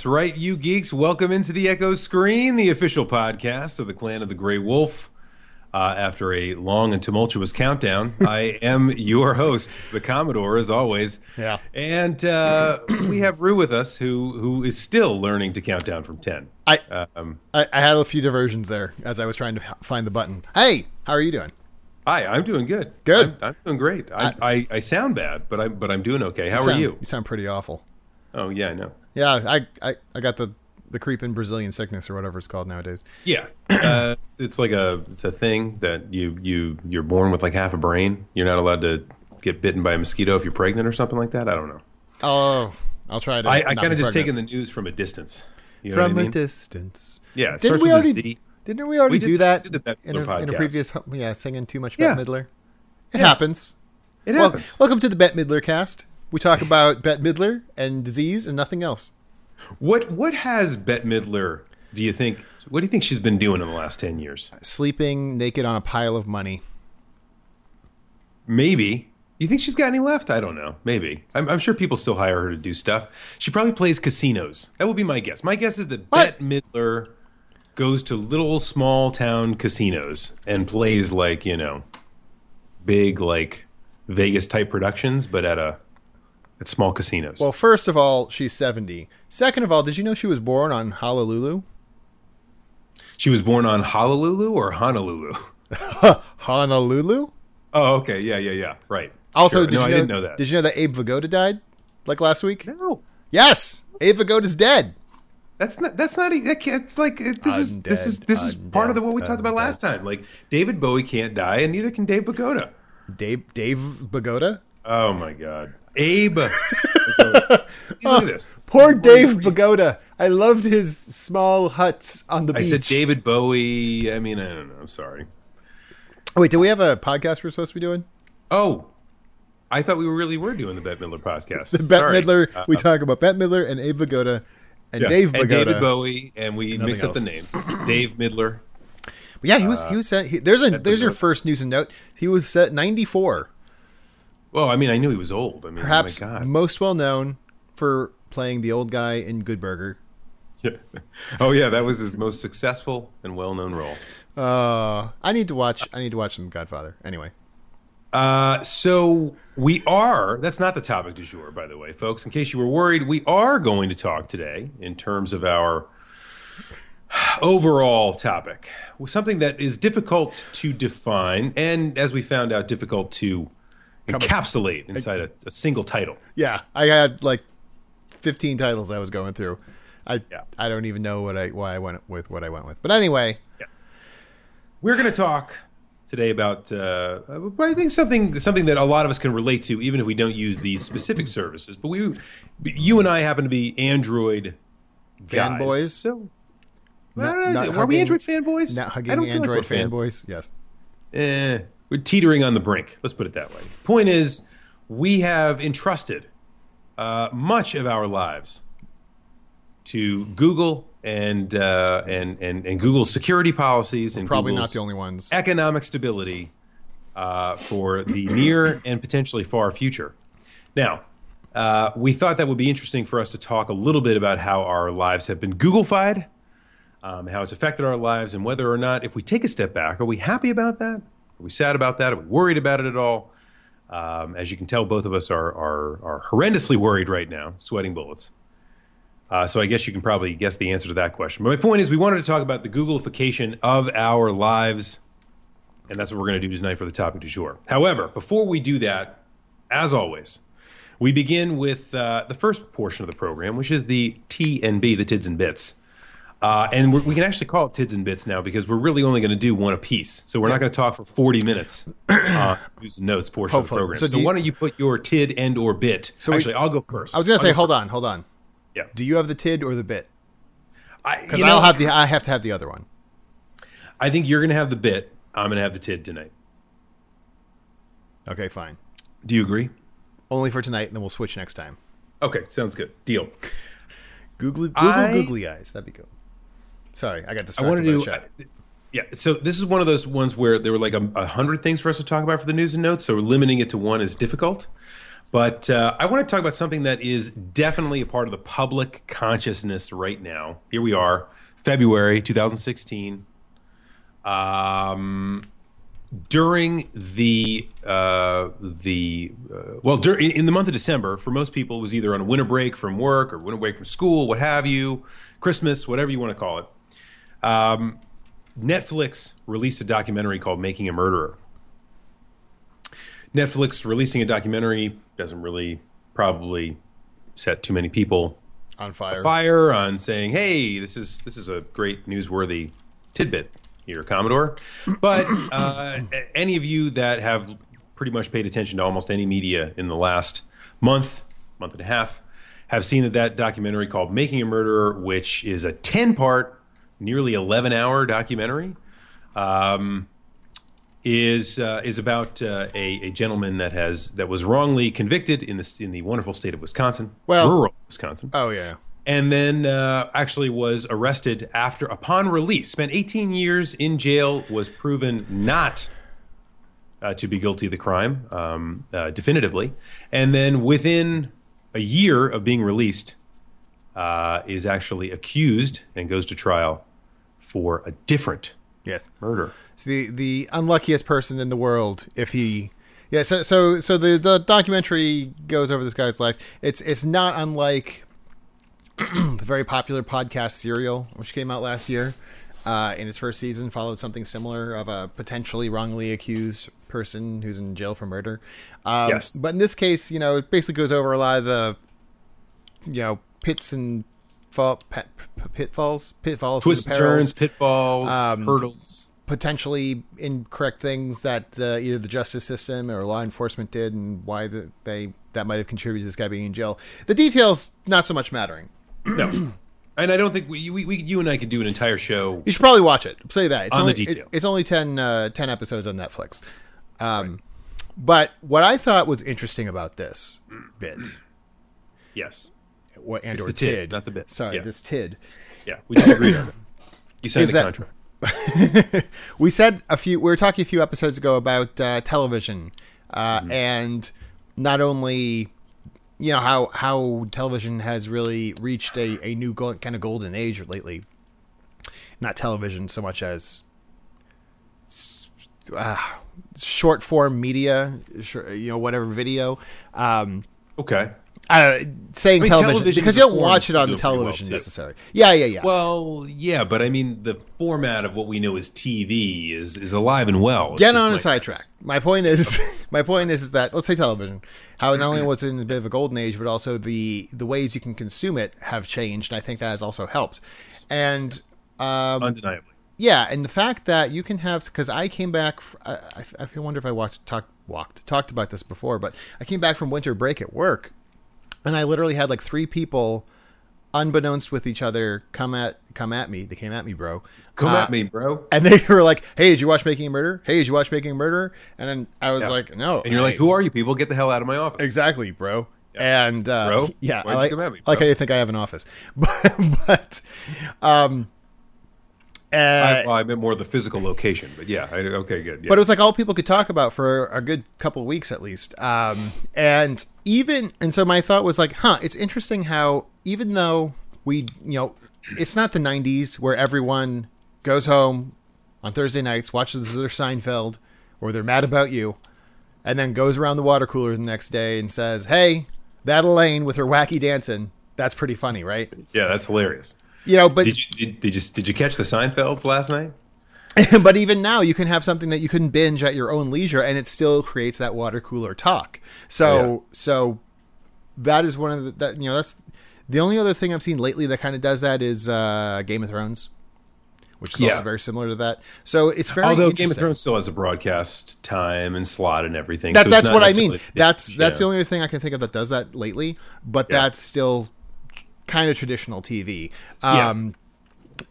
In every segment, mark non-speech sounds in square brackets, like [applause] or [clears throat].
That's right, you geeks. Welcome into the Echo Screen, the official podcast of the Clan of the Grey Wolf. Uh, after a long and tumultuous countdown, [laughs] I am your host, the Commodore, as always. Yeah. And uh, [clears throat] we have Rue with us, who who is still learning to count down from ten. I, Um, I I had a few diversions there as I was trying to find the button. Hey, how are you doing? hi, I'm doing good. Good. I'm, I'm doing great. I, I, I sound bad, but I'm but I'm doing okay. How are you? You sound pretty awful. Oh yeah, I know. Yeah, I I, I got the the creeping Brazilian sickness or whatever it's called nowadays. Yeah, [clears throat] uh, it's like a it's a thing that you you you're born with like half a brain. You're not allowed to get bitten by a mosquito if you're pregnant or something like that. I don't know. Oh, I'll try to. I, I kind of just taking the news from a distance. You know from what I mean? a distance. yeah, Didn't we already? Didn't we already We did- do that in, a, in a previous? Yeah, singing too much Yeah. Bette Midler. It happens. It Well, happens. welcome to the Bette Midler cast. We talk about Bette Midler and disease and nothing else. What what has Bette Midler? Do you think? What do you think she's been doing in the last ten years? Sleeping naked on a pile of money. Maybe. You think she's got any left? I don't know. Maybe. I'm, I'm sure people still hire her to do stuff. She probably plays casinos. That would be my guess. My guess is that What? Bette Midler goes to little small town casinos and plays like you know, big like Vegas type productions, but at a at small casinos. Well, first of all, she's 70. Second of all, did you know she was born on Honolulu? she was born on Honolulu or Honolulu. [laughs] Honolulu? Oh, okay. Yeah, yeah, yeah. Right. Also, Sure. did no, you I know, didn't know that. Did you know that Abe Vigoda died like last week? no. Yes, Abe Vigoda's dead. That's not. That's not. that can't- It's like it- this is this is Undead, this is part of the what we undead, talked about last time. Like David Bowie can't die, and neither can Dave Pagoda. Dave Dave Vigoda? Oh my God, Abe. [laughs] Look at this. [laughs] Poor Dave Bagoda. I loved his small huts on the I beach. said David Bowie. I mean, I don't know. I'm sorry. Wait, do we have a podcast we're supposed to be doing? Oh, I thought we really were doing the Bette Midler podcast. [laughs] The Bette Sorry. Midler. Uh, we talk about Bette Midler and Abe Vigoda and yeah. Dave Vigoda. and David Bowie, and we Nothing mix up the names. [clears throat] Dave Midler. Yeah, he was. he was. Set, he, there's a. There's your first news and note. He was set 94. Well, I mean, I knew he was old. I mean, Perhaps oh my God. most well known for playing the old guy in Good Burger. Yeah. [laughs] Oh yeah, that was his most successful and well-known role. Uh, I need to watch. I need to watch some Godfather. Anyway, Uh, so we are. That's not the topic du jour, by the way, folks. In case you were worried, we are going to talk today in terms of our overall topic, something that is difficult to define, and as we found out, difficult to encapsulate inside a, a single title. yeah, I had like 15 titles I was going through. I Yeah. I don't even know what I why I went with what I went with. But anyway, We're going to talk today about uh, I think something something that a lot of us can relate to, even if we don't use these specific services. But we, you and I, happen to be Android. Fanboys? So, Not- I don't know, not were we Android fanboys? not I hugging don't feel like Android we're fan- fanboys. Yes. Eh, we're teetering on the brink. Let's put it that way. Point is, we have entrusted uh, much of our lives to Google and uh, and and and Google's security policies and Probably Google's not the only ones. economic stability uh, for the near and potentially far future. Now, uh, we thought that would be interesting for us to talk a little bit about how our lives have been Googlefied, um, how it's affected our lives, and whether or not, if we take a step back, are we happy about that? Are we sad about that? Are we worried about it at all? Um, as you can tell, both of us are, are, are horrendously worried right now, sweating bullets. Uh, so I guess you can probably guess the answer to that question. But my point is, we wanted to talk about the Googleification of our lives, and that's what we're going to do tonight for the topic du jour. However, before we do that, as always, we begin with uh, the first portion of the program, which is the T and B, the Tids and Bits. Uh, and we're, we can actually call it Tids and Bits now because we're really only going to do one a piece. So we're not going to talk for 40 minutes uh, [coughs] use the notes portion Hopefully. of the program. So So, do you- why don't you put your Tid and or bit? So we- actually, I'll go first. I was gonna say, go hold on, hold on. Yeah. Do you have the tid or the bit? Because I'll have the. I have to have the other one. I think you're going to have the bit. I'm going to have the tid tonight. Okay, fine. Do you agree? Only for tonight, and then we'll switch next time. Okay, sounds good. Deal. Google Google I- googly eyes. That'd be cool. Sorry, I got I distracted want by to the do. chat. Yeah, so this is one of those ones where there were like a, a hundred things for us to talk about for the news and notes, so limiting it to one is difficult. But uh, I want to talk about something that is definitely a part of the public consciousness right now. Here we are, February 2016. Um, during the uh, the uh, well, dur- in, in the month of December, for most people, it was either on a winter break from work or winter break from school, what have you, Christmas, whatever you want to call it. Um, Netflix released a documentary called "Making a Murderer." Netflix releasing a documentary doesn't really probably set too many people On fire. fire on saying, "Hey, this is this is a great newsworthy tidbit here, Commodore." But uh, any of you that have pretty much paid attention to almost any media in the last month, month and a half, have seen that that documentary called "Making a Murderer," which is a ten-part, nearly eleven-hour documentary. Um, is uh, is about uh, a, a gentleman that has that was wrongly convicted in the in the wonderful state of Wisconsin, Well- rural Wisconsin, Oh yeah. and then uh, actually was arrested after upon release. Spent 18 years in jail. Was proven not uh, to be guilty of the crime um, uh, definitively, and then within a year of being released, uh, is actually accused and goes to trial for a different Yes. murder. It's the the unluckiest person in the world if he yeah so so so the the documentary goes over this guy's life it's it's not unlike [clears throat] the very popular podcast serial which came out last year uh, in its first season followed something similar of a potentially wrongly accused person who's in jail for murder um, Yes. but in this case you know it basically goes over a lot of the you know pits and fall, pit, pitfalls pitfalls Twists and and perils turns, pitfalls, Um, hurdles. potentially incorrect things that uh, either the justice system or law enforcement did, and why the, they that might have contributed to this guy being in jail. The details not so much mattering. [clears throat] No. And I don't think we, we, we, you and I could do an entire show. You should probably watch it. Say that it's On the only, detail. it- it's only 10, uh, 10 episodes on Netflix. Um, But what I thought was interesting about this bit, Yes. What and It's or the tid, tid, not the bit. Sorry, Yeah. this tid. Yeah. We disagreed on it. [laughs] You signed Is the that- contract. [laughs] we said a few we were talking a few episodes ago about uh, television uh, Mm-hmm. and not only you know how how television has really reached a, a new kind of golden age lately not television so much as uh, short form media you know whatever video um Okay. I don't know, saying I mean, television television's because you don't watch it on the doing well, television necessarily. Yeah, yeah, yeah. Well, yeah, but I mean, the format of what we know as TV is is alive and well. Get on a sidetrack. My point is, [laughs] my point is, is that let's say television, how not only was it in a bit of a golden age, but also the the ways you can consume it have changed. And I think that has also helped. And um, Undeniably. yeah, and the fact that you can have because I came back. I wonder if I walked, talked, walked, talked about this before, but I came back from winter break at work, and I literally had like three people, unbeknownst with each other, come at come at me. They came at me, bro. Come Uh, at me, bro. and they [laughs] were like, "Hey, did you watch Making a Murder? Hey, did you watch Making a Murder?" And then I was Yeah. like, "No." And you're like, who are you people? Get the hell out of my office. Exactly, bro. And uh, Bro? [laughs] yeah, Why'd I you like, come at me, I like bro? how you think I have an office, [laughs] but, but um, uh, I, well, I meant more the physical location, but yeah. I, okay, good. Yeah. but it was like all people could talk about for a good couple of weeks at least. Um, and even and so my thought was like, huh, it's interesting how even though we, you know, it's not the '90s where everyone goes home on Thursday nights, watches their Seinfeld, or their mad about you, and then goes around the water cooler the next day and says, "Hey, that Elaine with her wacky dancing." That's pretty funny, right? yeah, that's hilarious. You know, but Did you did, did you did you catch the Seinfelds last night? [laughs] but even now you can have something that you can binge at your own leisure and it still creates that water cooler talk so yeah. so that is one of the that you know that's the only other thing i've seen lately that kind of does that is uh game of thrones which is Yeah. also very similar to that so it's very Although Game of. Thrones still has a broadcast time and slot and everything. that, so that's what i mean that's that's the only thing i can think of that does that lately but Yeah. that's still kind of traditional tv Yeah. um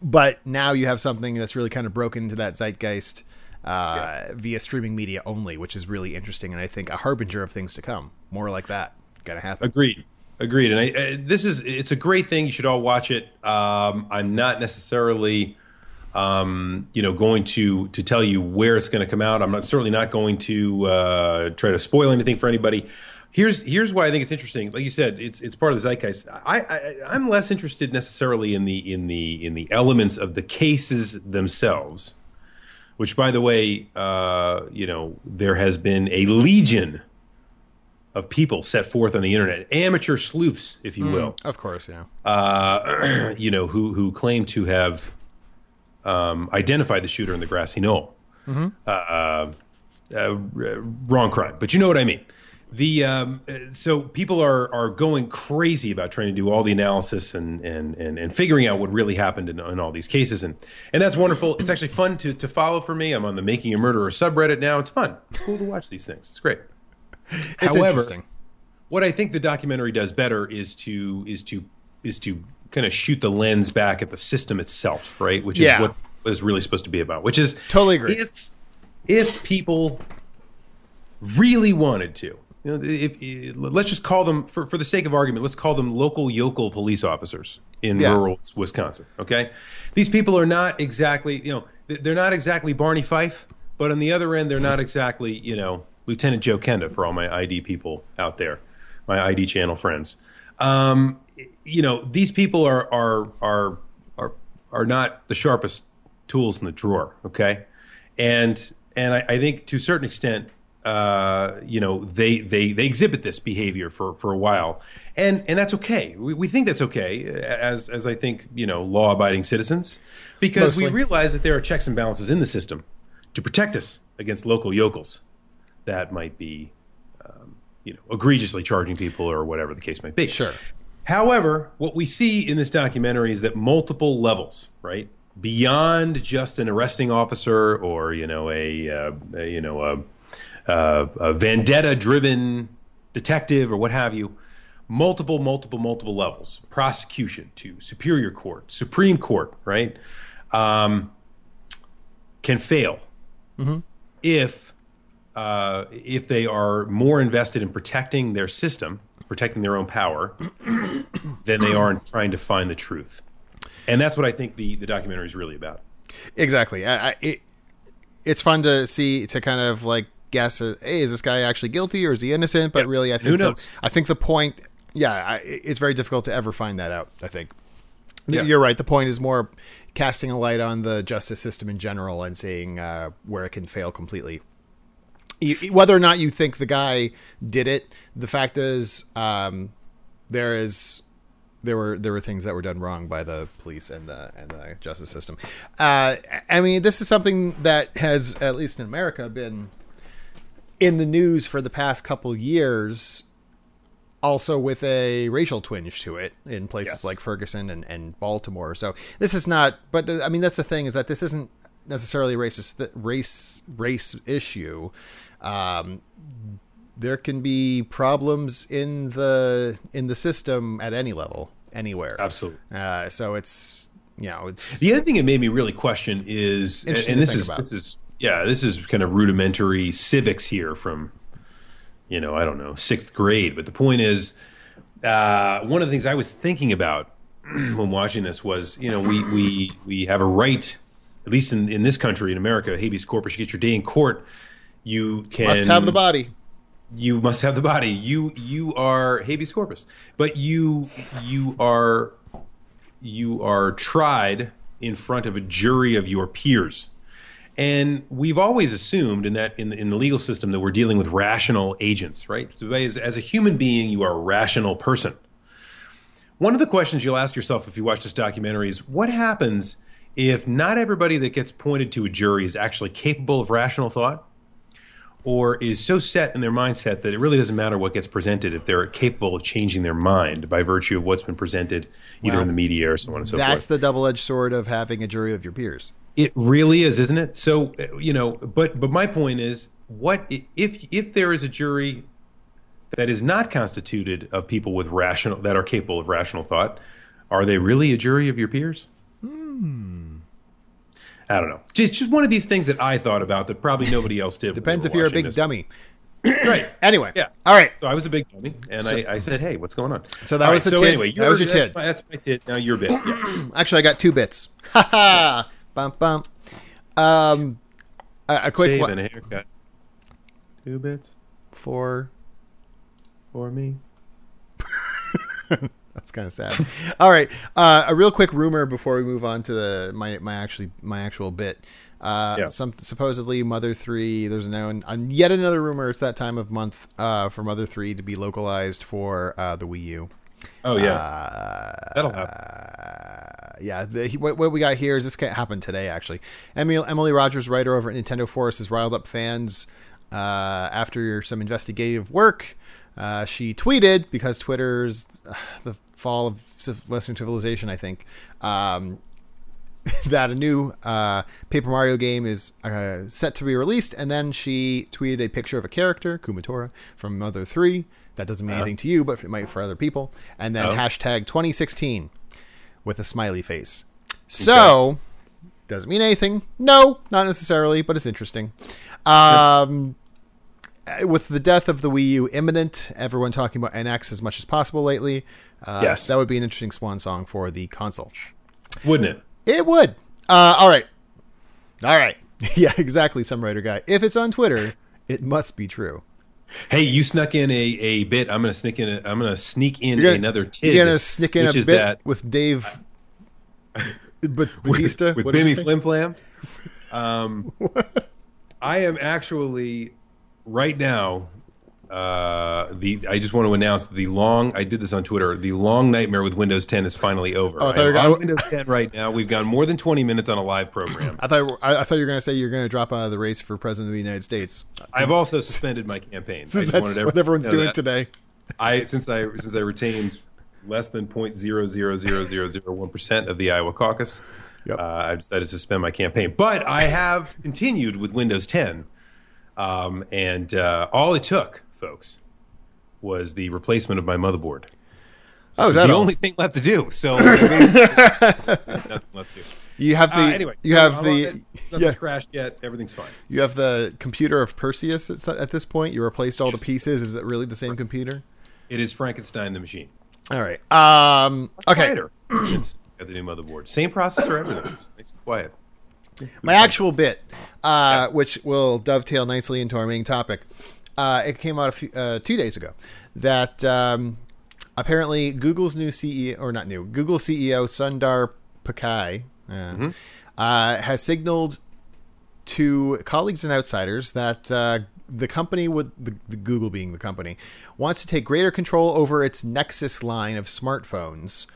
but now you have something that's really kind of broken into that zeitgeist uh, via streaming media only, which is really interesting and I think a harbinger of things to come. More like that gonna happen. Agreed. Agreed. And I, uh, this is it's a great thing. You should all watch it. Um, I'm not necessarily, um, you know, going to to tell you where it's going to come out. I'm not certainly not going to uh, try to spoil anything for anybody. Here's here's why I think it's interesting. Like you said, it's it's part of the zeitgeist. I, I I'm less interested necessarily in the in the in the elements of the cases themselves, which by the way, uh, you know, there has been a legion of people set forth on the internet, amateur sleuths, if you will, Of course, yeah. uh, [clears throat] you know, who who claim to have um, identified the shooter in the grassy knoll. Uh, uh, uh, wrong crime, but you know what I mean. The um, uh, so people are are going crazy about trying to do all the analysis and and and, and figuring out what really happened in, in all these cases, and and that's wonderful. It's actually fun to to follow for me. I'm on the Making a Murderer subreddit now. It's fun. It's cool to watch these things. It's great. It's However, interesting. what I think the documentary does better is to is to is to kind of shoot the lens back at the system itself, right? Which is Yeah. what is really supposed to be about. Which is Totally agree. If if people really wanted to, you know, if, if let's just call them for for the sake of argument, let's call them local yokel police officers in Yeah. rural Wisconsin. Okay, these people are not exactly you know they're not exactly Barney Fife, but on the other end, they're not exactly you know Lieutenant Joe Kenda for all my ID people out there, my ID channel friends. Um, you know, these people are are are are are not the sharpest tools in the drawer. Okay, and and I, I think to a certain extent, uh, you know, they they they exhibit this behavior for for a while, and and that's okay. We, we think that's okay as as I think you know law abiding citizens, because we realize that there are checks and balances in the system to protect us against local yokels that might be, um, you know, egregiously charging people or whatever the case might be. Sure. However, what we see in this documentary is that multiple levels, right, beyond just an arresting officer or you know a, uh, a you know a, a, a vendetta-driven detective or what have you, multiple, multiple, multiple levels, prosecution to superior court, supreme court, right, um, can fail if uh, if they are more invested in protecting their system, protecting their own power, [clears throat] than they are in trying to find the truth. And that's what I think the, the documentary is really about. Exactly. I, I, it, it's fun to see to kind of like guess, uh, hey, is this guy actually guilty or is he innocent? But really, I think Who the? I think the point, yeah, I, it's very difficult to ever find that out. I think Yeah. you're right. The point is more casting a light on the justice system in general and seeing uh, where it can fail completely. Whether or not you think the guy did it, the fact is, um, there is there were there were things that were done wrong by the police and the and the justice system. Uh, I mean, this is something that has, at least in America, been in the news for the past couple years. Also, with a racial twinge to it in places Yes. like Ferguson and, and Baltimore. So this is not, but the, I mean, that's the thing is that this isn't necessarily racist race race issue. Um, there can be problems in the in the system at any level, anywhere. Absolutely. Uh, so it's you know it's The other thing it made me really question is, and, and this is about. this is yeah, this is kind of rudimentary civics here from, you know, I don't know, sixth grade. But the point is, uh, one of the things I was thinking about [clears throat] when watching this was, you know, we we we have a right, at least in in this country in America, habeas corpus. You get your day in court. You can must have the body. you must have the body. You you are habeas corpus, but you you are you are tried in front of a jury of your peers. And we've always assumed in that in, in the legal system that we're dealing with rational agents, right? So as, as a human being, you are a rational person. One of the questions you'll ask yourself if you watch this documentary is what happens if not everybody that gets pointed to a jury is actually capable of rational thought? or is so set in their mindset that it really doesn't matter what gets presented if they're capable of changing their mind by virtue of what's been presented either Wow. in the media or so on and so That's forth. That's the double edged sword of having a jury of your peers. It really is, isn't it? So you know, but but my point is, what if if there is a jury that is not constituted of people with rational that are capable of rational thought, are they really a jury of your peers? Hmm. I don't know. Just just one of these things that I thought about that probably nobody else did. Depends if you're a big this. dummy. [clears throat] right? [clears throat] Anyway, Yeah. All right. So I was a big dummy, and I, I said, "Hey, what's going on?" So that All was the so tid. anyway, That was your that's tid. My, that's my tid. Now your bit. Yeah. [clears throat] Actually, I got two bits. [laughs] Ha ha. Bum bum. Um, a, a quick Shave one and a haircut. Two bits. for for me. [laughs] That's kind of sad. [laughs] All right, uh, a real quick rumor before we move on to the my my actually my actual bit. Uh, Yeah. some supposedly Mother Three. There's now an, an, yet another rumor. It's that time of month uh, for Mother Three to be localized for uh, the Wii U. Oh yeah, Uh, that'll happen. uh, yeah, the, he- what, what we got here is this can't happen today. Actually, Emily, Emily Rogers, writer over at Nintendo Force, has riled up fans uh, after some investigative work. Uh, she tweeted because Twitter's uh, the fall of Western civilization, I think. Um, [laughs] that a new uh, Paper Mario game is uh, set to be released, and then she tweeted a picture of a character, Kumatora, from Mother 3. That doesn't mean anything to you, but it might for other people. And then Oh. hashtag 2016 with a smiley face. So, doesn't mean anything. No, not necessarily, but it's interesting. Um, with the death of the Wii U imminent, everyone talking about NX as much as possible lately. Uh, Yes. that would be an interesting swan song for the console. Wouldn't it? It would. Uh, all right. All right. [laughs] yeah, exactly. Some writer guy. If it's on Twitter, it must be true. Hey, you snuck in a, a bit. I'm gonna sneak in. A, I'm gonna sneak in gonna- another tid. You're gonna sneak in a bit that with Dave, [laughs] but Batista with What Bimmy? Flim Flam. [laughs] Um, I am actually right now. Uh, the I just want to announce the long. I did this on Twitter. The long nightmare with Windows 10 is finally over. Oh, I thought you were on Windows 10 right now. We've gone more than 20 minutes on a live program. I thought I, I thought you were gonna say you're gonna drop out of the race for president of the United States. I've also suspended my campaign. That's wanted what everyone's to doing that. today. I since I since I retained less than 0.00001 percent of the Iowa caucus, Yep. uh, I decided to suspend my campaign. But I have continued with Windows 10, um, and uh, all it took, folks, was the replacement of my motherboard. Oh, is the all? only thing left to do. So [laughs] nothing left to do. You have the Uh, anyway, you so have the it. nothing's yeah, crashed yet. Everything's fine. you have the computer of Perseus at, at this point. You replaced all the pieces. Is it really the same computer? It is Frankenstein the machine. All right. Um. Okay. Quieter [clears throat] since I got the new motherboard. Same processor, everything. It's nice and quiet. My actual bit, uh, which will dovetail nicely into our main topic, uh, it came out a few, uh, two days ago that um, apparently Google's new CEO, or not new, Google CEO Sundar Pichai uh, uh, has signaled to colleagues and outsiders that uh, the company would, the, the Google being the company, wants to take greater control over its Nexus line of smartphones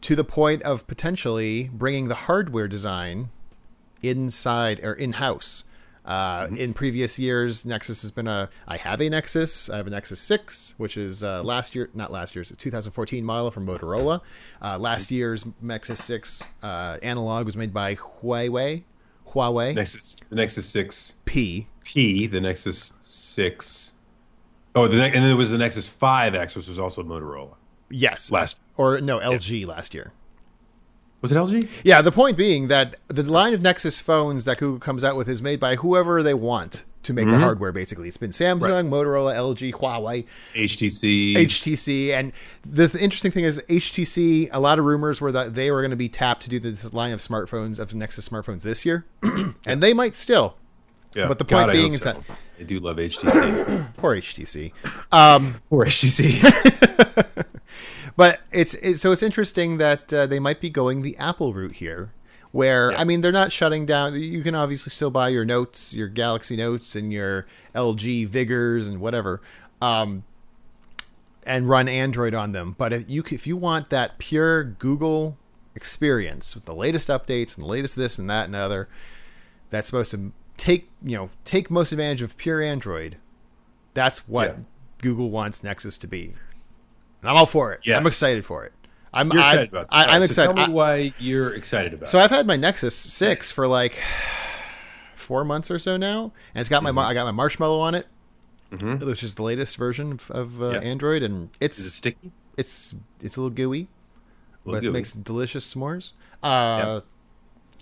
to the point of potentially bringing the hardware design inside or in house. Uh, in previous years, Nexus has been a. I have a Nexus. I have a Nexus Six, which is uh, last year, not last year's, a 2014 model from Motorola. Uh, last year's Nexus Six uh, analog was made by Huawei. Huawei Nexus, the Nexus 6 P. P, the Nexus 6. Oh, the ne- and then there was the Nexus 5X, which was also Motorola. Yes, Last- or no LG last year. Was it LG? Yeah, the point being that the line of Nexus phones that Google comes out with is made by whoever they want to make the hardware. Basically, it's been Samsung, Motorola, LG, Huawei. HTC. HTC. And the th- interesting thing is, HTC, a lot of rumors were that they were going to be tapped to do this line of smartphones, of Nexus smartphones this year. [clears throat] and they might still. yeah. but the point I being hope is so. that- I do love HTC. [clears throat] Poor HTC. Um, or HTC. [laughs] but it's, it's so it's interesting that uh, they might be going the Apple route here. Where I mean, they're not shutting down. You can obviously still buy your notes, your Galaxy Notes, and your LG Vigors and whatever. Um, and run Android on them. But if you if you want that pure Google experience with the latest updates and the latest this and that and other, that's supposed to take you know take most advantage of pure Android. That's what Yeah. Google wants Nexus to be, and I'm all for it. Yes. I'm excited for it. I'm You're excited about that. I, right, I'm so excited. Tell me why you're excited about so it. I've had my Nexus Six for like [sighs] four months or so now, and it's got my I got my Marshmallow on it, which is the latest version of, of uh, Yeah. Android, and it's it sticky? it's it's a little gooey, Little but it gooey. makes delicious s'mores. Uh,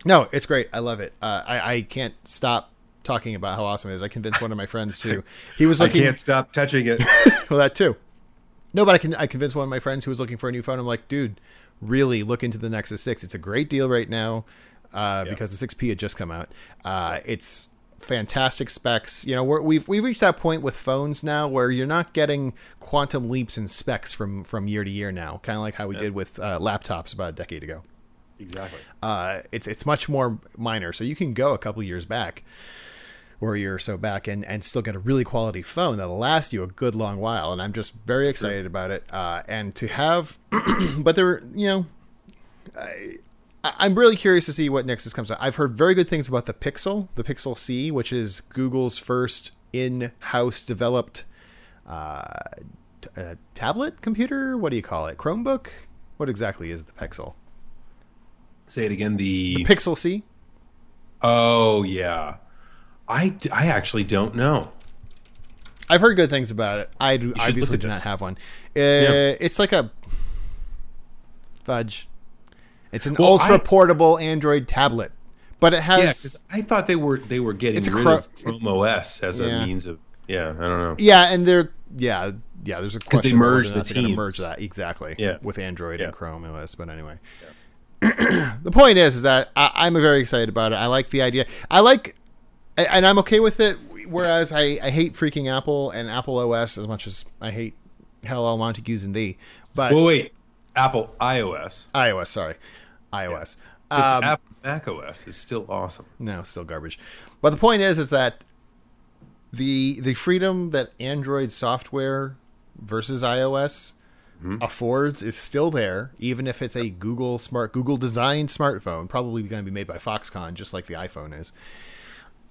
No, it's great. I love it. Uh, I I can't stop talking about how awesome it is. I convinced one of my friends to. [laughs] He was looking. I can't stop touching it. [laughs] Well, that too. No, but I can. I convinced one of my friends who was looking for a new phone. I'm like, dude, really look into the Nexus Six. It's a great deal right now uh, because the 6P had just come out. Uh, it's fantastic specs. You know, we're, we've we've reached that point with phones now where you're not getting quantum leaps in specs from from year to year now, kind of like how we did with uh, laptops about a decade ago. Exactly. Uh, it's it's much more minor, so you can go a couple years back or a year or so back and, and still get a really quality phone that'll last you a good long while. And I'm just very That's excited true. about it. Uh, and to have, [clears throat] but there, you know, I, I'm really curious to see what Nexus comes out. I've heard very good things about the Pixel, the Pixel C, which is Google's first in-house developed uh, t- uh, tablet computer. What do you call it? Chromebook? What exactly is the Pixel? Say it again. The, the Pixel C. Oh yeah, I, I actually don't know. I've heard good things about it. I do, obviously do not have one. Uh, yeah. It's like a fudge. It's an well, ultra portable Android tablet, but it has. Yeah, I thought they were they were getting rid cro- of Chrome OS as yeah. a means of. Yeah, I don't know. Yeah, and they're yeah yeah. There's a because they merged the teams. Merge that exactly. Yeah. with Android yeah. and Chrome OS. But anyway, [clears throat] the point is, is that I, I'm very excited about it. I like the idea. I like and I'm okay with it. Whereas I, I hate freaking Apple and Apple OS as much as I hate hell all Montagues and thee. But well, wait, Apple iOS, iOS, sorry, iOS. Yeah. Um, Apple Mac OS is still awesome. No, still garbage. But the point is, is that the the freedom that Android software versus iOS mm-hmm. affords is still there, even if it's a Google smart Google designed smartphone, probably going to be made by Foxconn, just like the iPhone is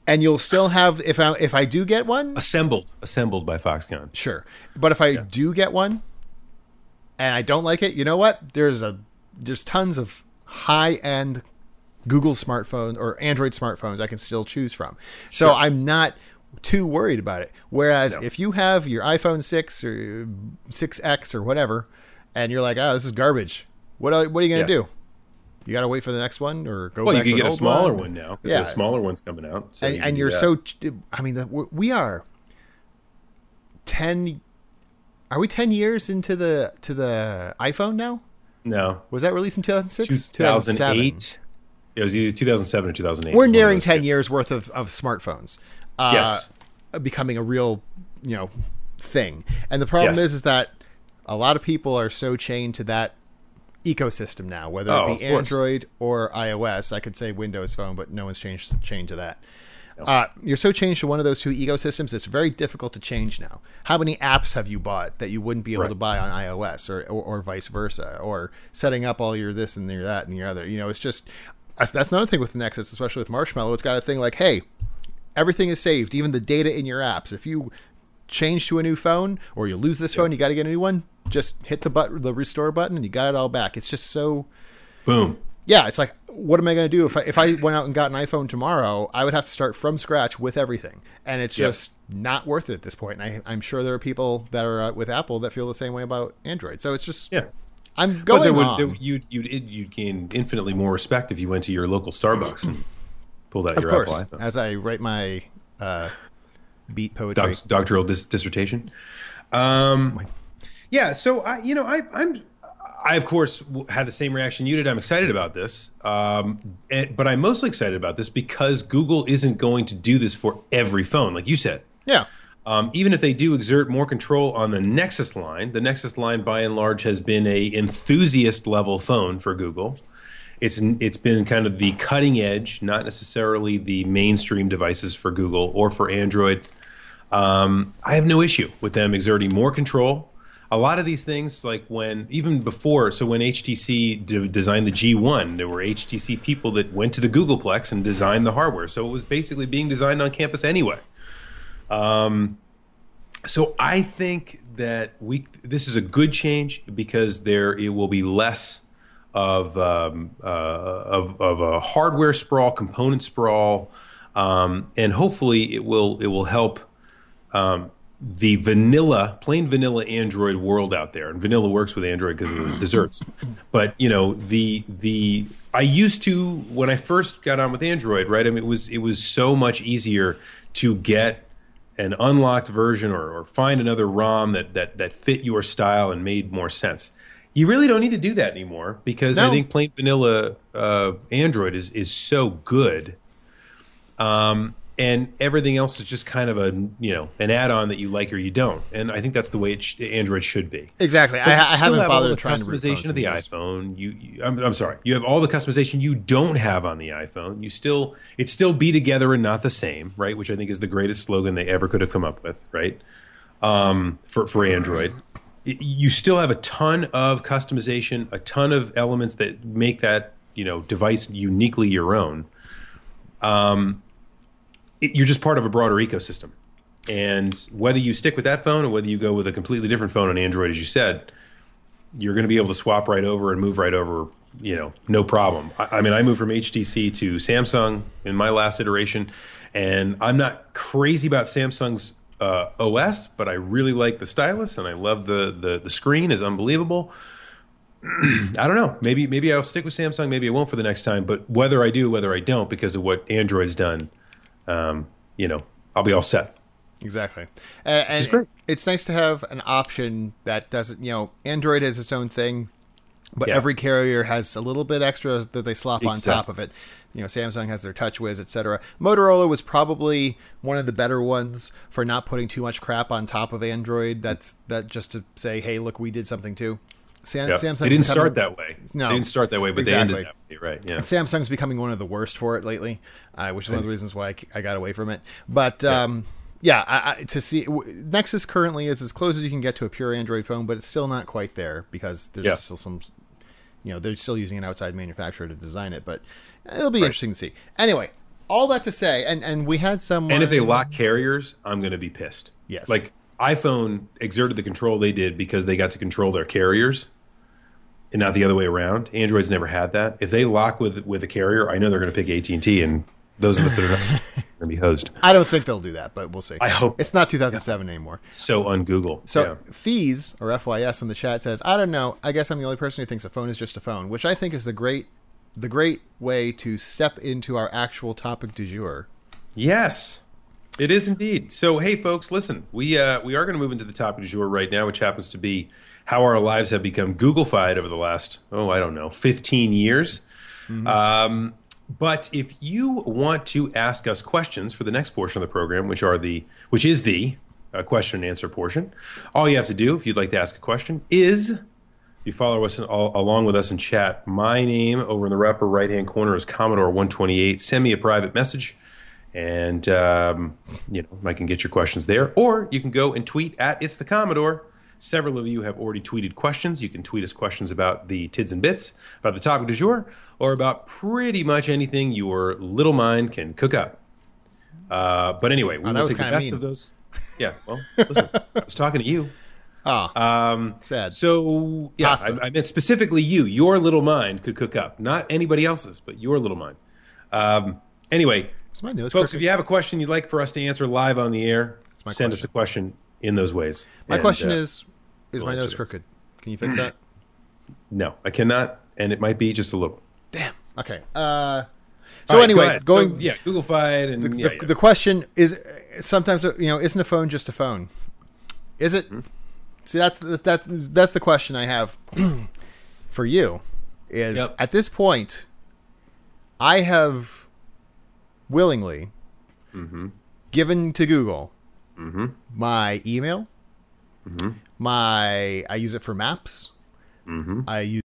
and you'll still have if I if I do get one assembled assembled by Foxconn. Sure, but if I yeah. do get one and I don't like it, you know what? There's a there's tons of high end Google smartphones or Android smartphones I can still choose from. So I'm not too worried about it. Whereas no. if you have your iPhone six or six X or whatever, and you're like, oh, this is garbage. What are, what are you gonna yes. do? You got to wait for the next one or go. Well, you can get a smaller one, one now because yeah. the smaller one's coming out. So and, you and you're so. I mean, the, we are ten. Are we ten years into the to the iPhone now? No. Was that released in 2006? 2008. It was either 2007 or 2008. We're nearing 10 years worth of, of smartphones. Uh, yes. Becoming a real, you know, thing. And the problem yes. is, is that a lot of people are so chained to that ecosystem now, whether oh, it be Android or iOS. I could say Windows Phone, but no one's changed changed to that. Uh, you're so changed to one of those two ecosystems. It's very difficult to change now. How many apps have you bought that you wouldn't be able right. to buy on iOS or, or, or vice versa? Or setting up all your this and your that and your other. You know, it's just that's, that's another thing with Nexus, especially with Marshmallow. It's got a thing like, hey, everything is saved, even the data in your apps. If you change to a new phone or you lose this phone, you got to get a new one just hit the button, the restore button, and you got it all back. It's just so. Boom. Yeah, it's like, what am I going to do if I if I went out and got an iPhone tomorrow? I would have to start from scratch with everything, and it's just yep. not worth it at this point. And I, am sure there are people that are uh, with Apple that feel the same way about Android. So it's just yeah. I'm going but there would, there, you'd, you'd, you'd gain infinitely more respect if you went to your local Starbucks and pulled out of your course, Apple iPhone. As I write my uh, beat poetry. Doc, doctoral dis- dissertation. Um, yeah, so I, you know, I, I'm, I of course had the same reaction you did. I'm excited about this, um, and, but I'm mostly excited about this because Google isn't going to do this for every phone, like you said. Yeah. Um, even if they do exert more control on the Nexus line, the Nexus line by and large has been a enthusiast level phone for Google. It's it's been kind of the cutting edge, not necessarily the mainstream devices for Google or for Android. Um, I have no issue with them exerting more control a lot of these things, like when even before, so when HTC de- designed the G1, there were HTC people that went to the Googleplex and designed the hardware. So it was basically being designed on campus anyway. Um, so I think that we this is a good change because there it will be less of um, uh, of, of a hardware sprawl, component sprawl, um, and hopefully it will it will help um, the vanilla, plain vanilla Android world out there, and vanilla works with Android because of the [clears throat] desserts. But you know, the the I used to when I first got on with Android, right? I mean, it was it was so much easier to get an unlocked version or, or find another ROM that that that fit your style and made more sense. You really don't need to do that anymore because no. I think plain vanilla uh, Android is is so good. Um, and everything else is just kind of a you know an add-on that you like or you don't. And I think that's the way it sh- Android should be. Exactly. I, I haven't have all bothered the trying customization phones of the iPhone. You, you I'm, I'm sorry. You have all the customization you don't have on the iPhone. You still it's still be together and not the same, right? Which I think is the greatest slogan they ever could have come up with, right? Um, for for Android, you still have a ton of customization, a ton of elements that make that you know device uniquely your own. Um, it, you're just part of a broader ecosystem. And whether you stick with that phone or whether you go with a completely different phone on Android, as you said, you're going to be able to swap right over and move right over, you know, no problem. I, I mean, I moved from HTC to Samsung in my last iteration, and I'm not crazy about Samsung's uh, OS, but I really like the stylus and I love the the, the screen is unbelievable. [clears throat] I don't know. Maybe maybe I'll stick with Samsung. Maybe I won't for the next time. But whether I do, whether I don't, because of what Android's done, um, you know, I'll be all set. Exactly. And, great. it's nice to have an option that doesn't, you know, Android has its own thing, but Yeah. every carrier has a little bit extra that they slop on Exactly. top of it. You know, Samsung has their TouchWiz, etc. Motorola was probably one of the better ones for not putting too much crap on top of Android. That's that just to say, hey, look, we did something too. Sam, Yeah. Samsung's they didn't start that way. No. they didn't start that way, but Exactly. they ended that way, right? Yeah. Samsung's becoming one of the worst for it lately, uh, which is one of the reasons why I, I got away from it. But um, yeah, I, I, to see w- Nexus currently is as close as you can get to a pure Android phone, but it's still not quite there because there's Yeah. still some, you know, they're still using an outside manufacturer to design it. But it'll be interesting to see. Anyway, all that to say, and and we had some. And if they lock carriers, I'm going to be pissed. Yes. Like iPhone exerted the control they did because they got to control their carriers, and not the other way around. Android's never had that. If they lock with with a carrier, I know they're going to pick AT and T, and those of us that are not [laughs] going to be hosed. I don't think they'll do that, but we'll see. I hope it's not 2007 anymore. so on Google. So yeah. fees or FYS in the chat says, I don't know. I guess I'm the only person who thinks a phone is just a phone, which I think is the great, the great way to step into our actual topic du jour. Yes, it is indeed. So, hey, folks, listen. We uh, we are going to move into the topic du jour right now, which happens to be how our lives have become Googleified over the last oh, I don't know, fifteen years. Um, but if you want to ask us questions for the next portion of the program, which are the which is the uh, question and answer portion, all you have to do if you'd like to ask a question is you follow us in, all, along with us in chat. My name over in the upper right hand corner is Commodore 128. Send me a private message, and um, you know I can get your questions there. Or you can go and tweet at It's the Commodore. Several of you have already tweeted questions. You can tweet us questions about the tids and bits, about the topic du jour, or about pretty much anything your little mind can cook up. Uh, but anyway, we that will take the best mean. of those. [laughs] Yeah, well, listen, I was talking to you. Oh, Um, sad. so yeah, I, I meant specifically you. Your little mind could cook up, not anybody else's, but your little mind. Um, anyway, my folks, if you have a question you'd like for us to answer live on the air, send us a question in those ways. my And, question uh, is, is my nose crooked? Can you fix that? [clears throat] no, I cannot, and it might be just a little. Damn. Okay. Uh, so right, go anyway, ahead. going So, yeah, Googleified and the, yeah, the, yeah. the question is sometimes you know isn't a phone just a phone is it Hmm? see that's the, that's that's the question i have [clears throat] for you is Yep. at this point i have willingly Mm-hmm. given to google my email Mm-hmm. My i use it for maps Mm-hmm. i use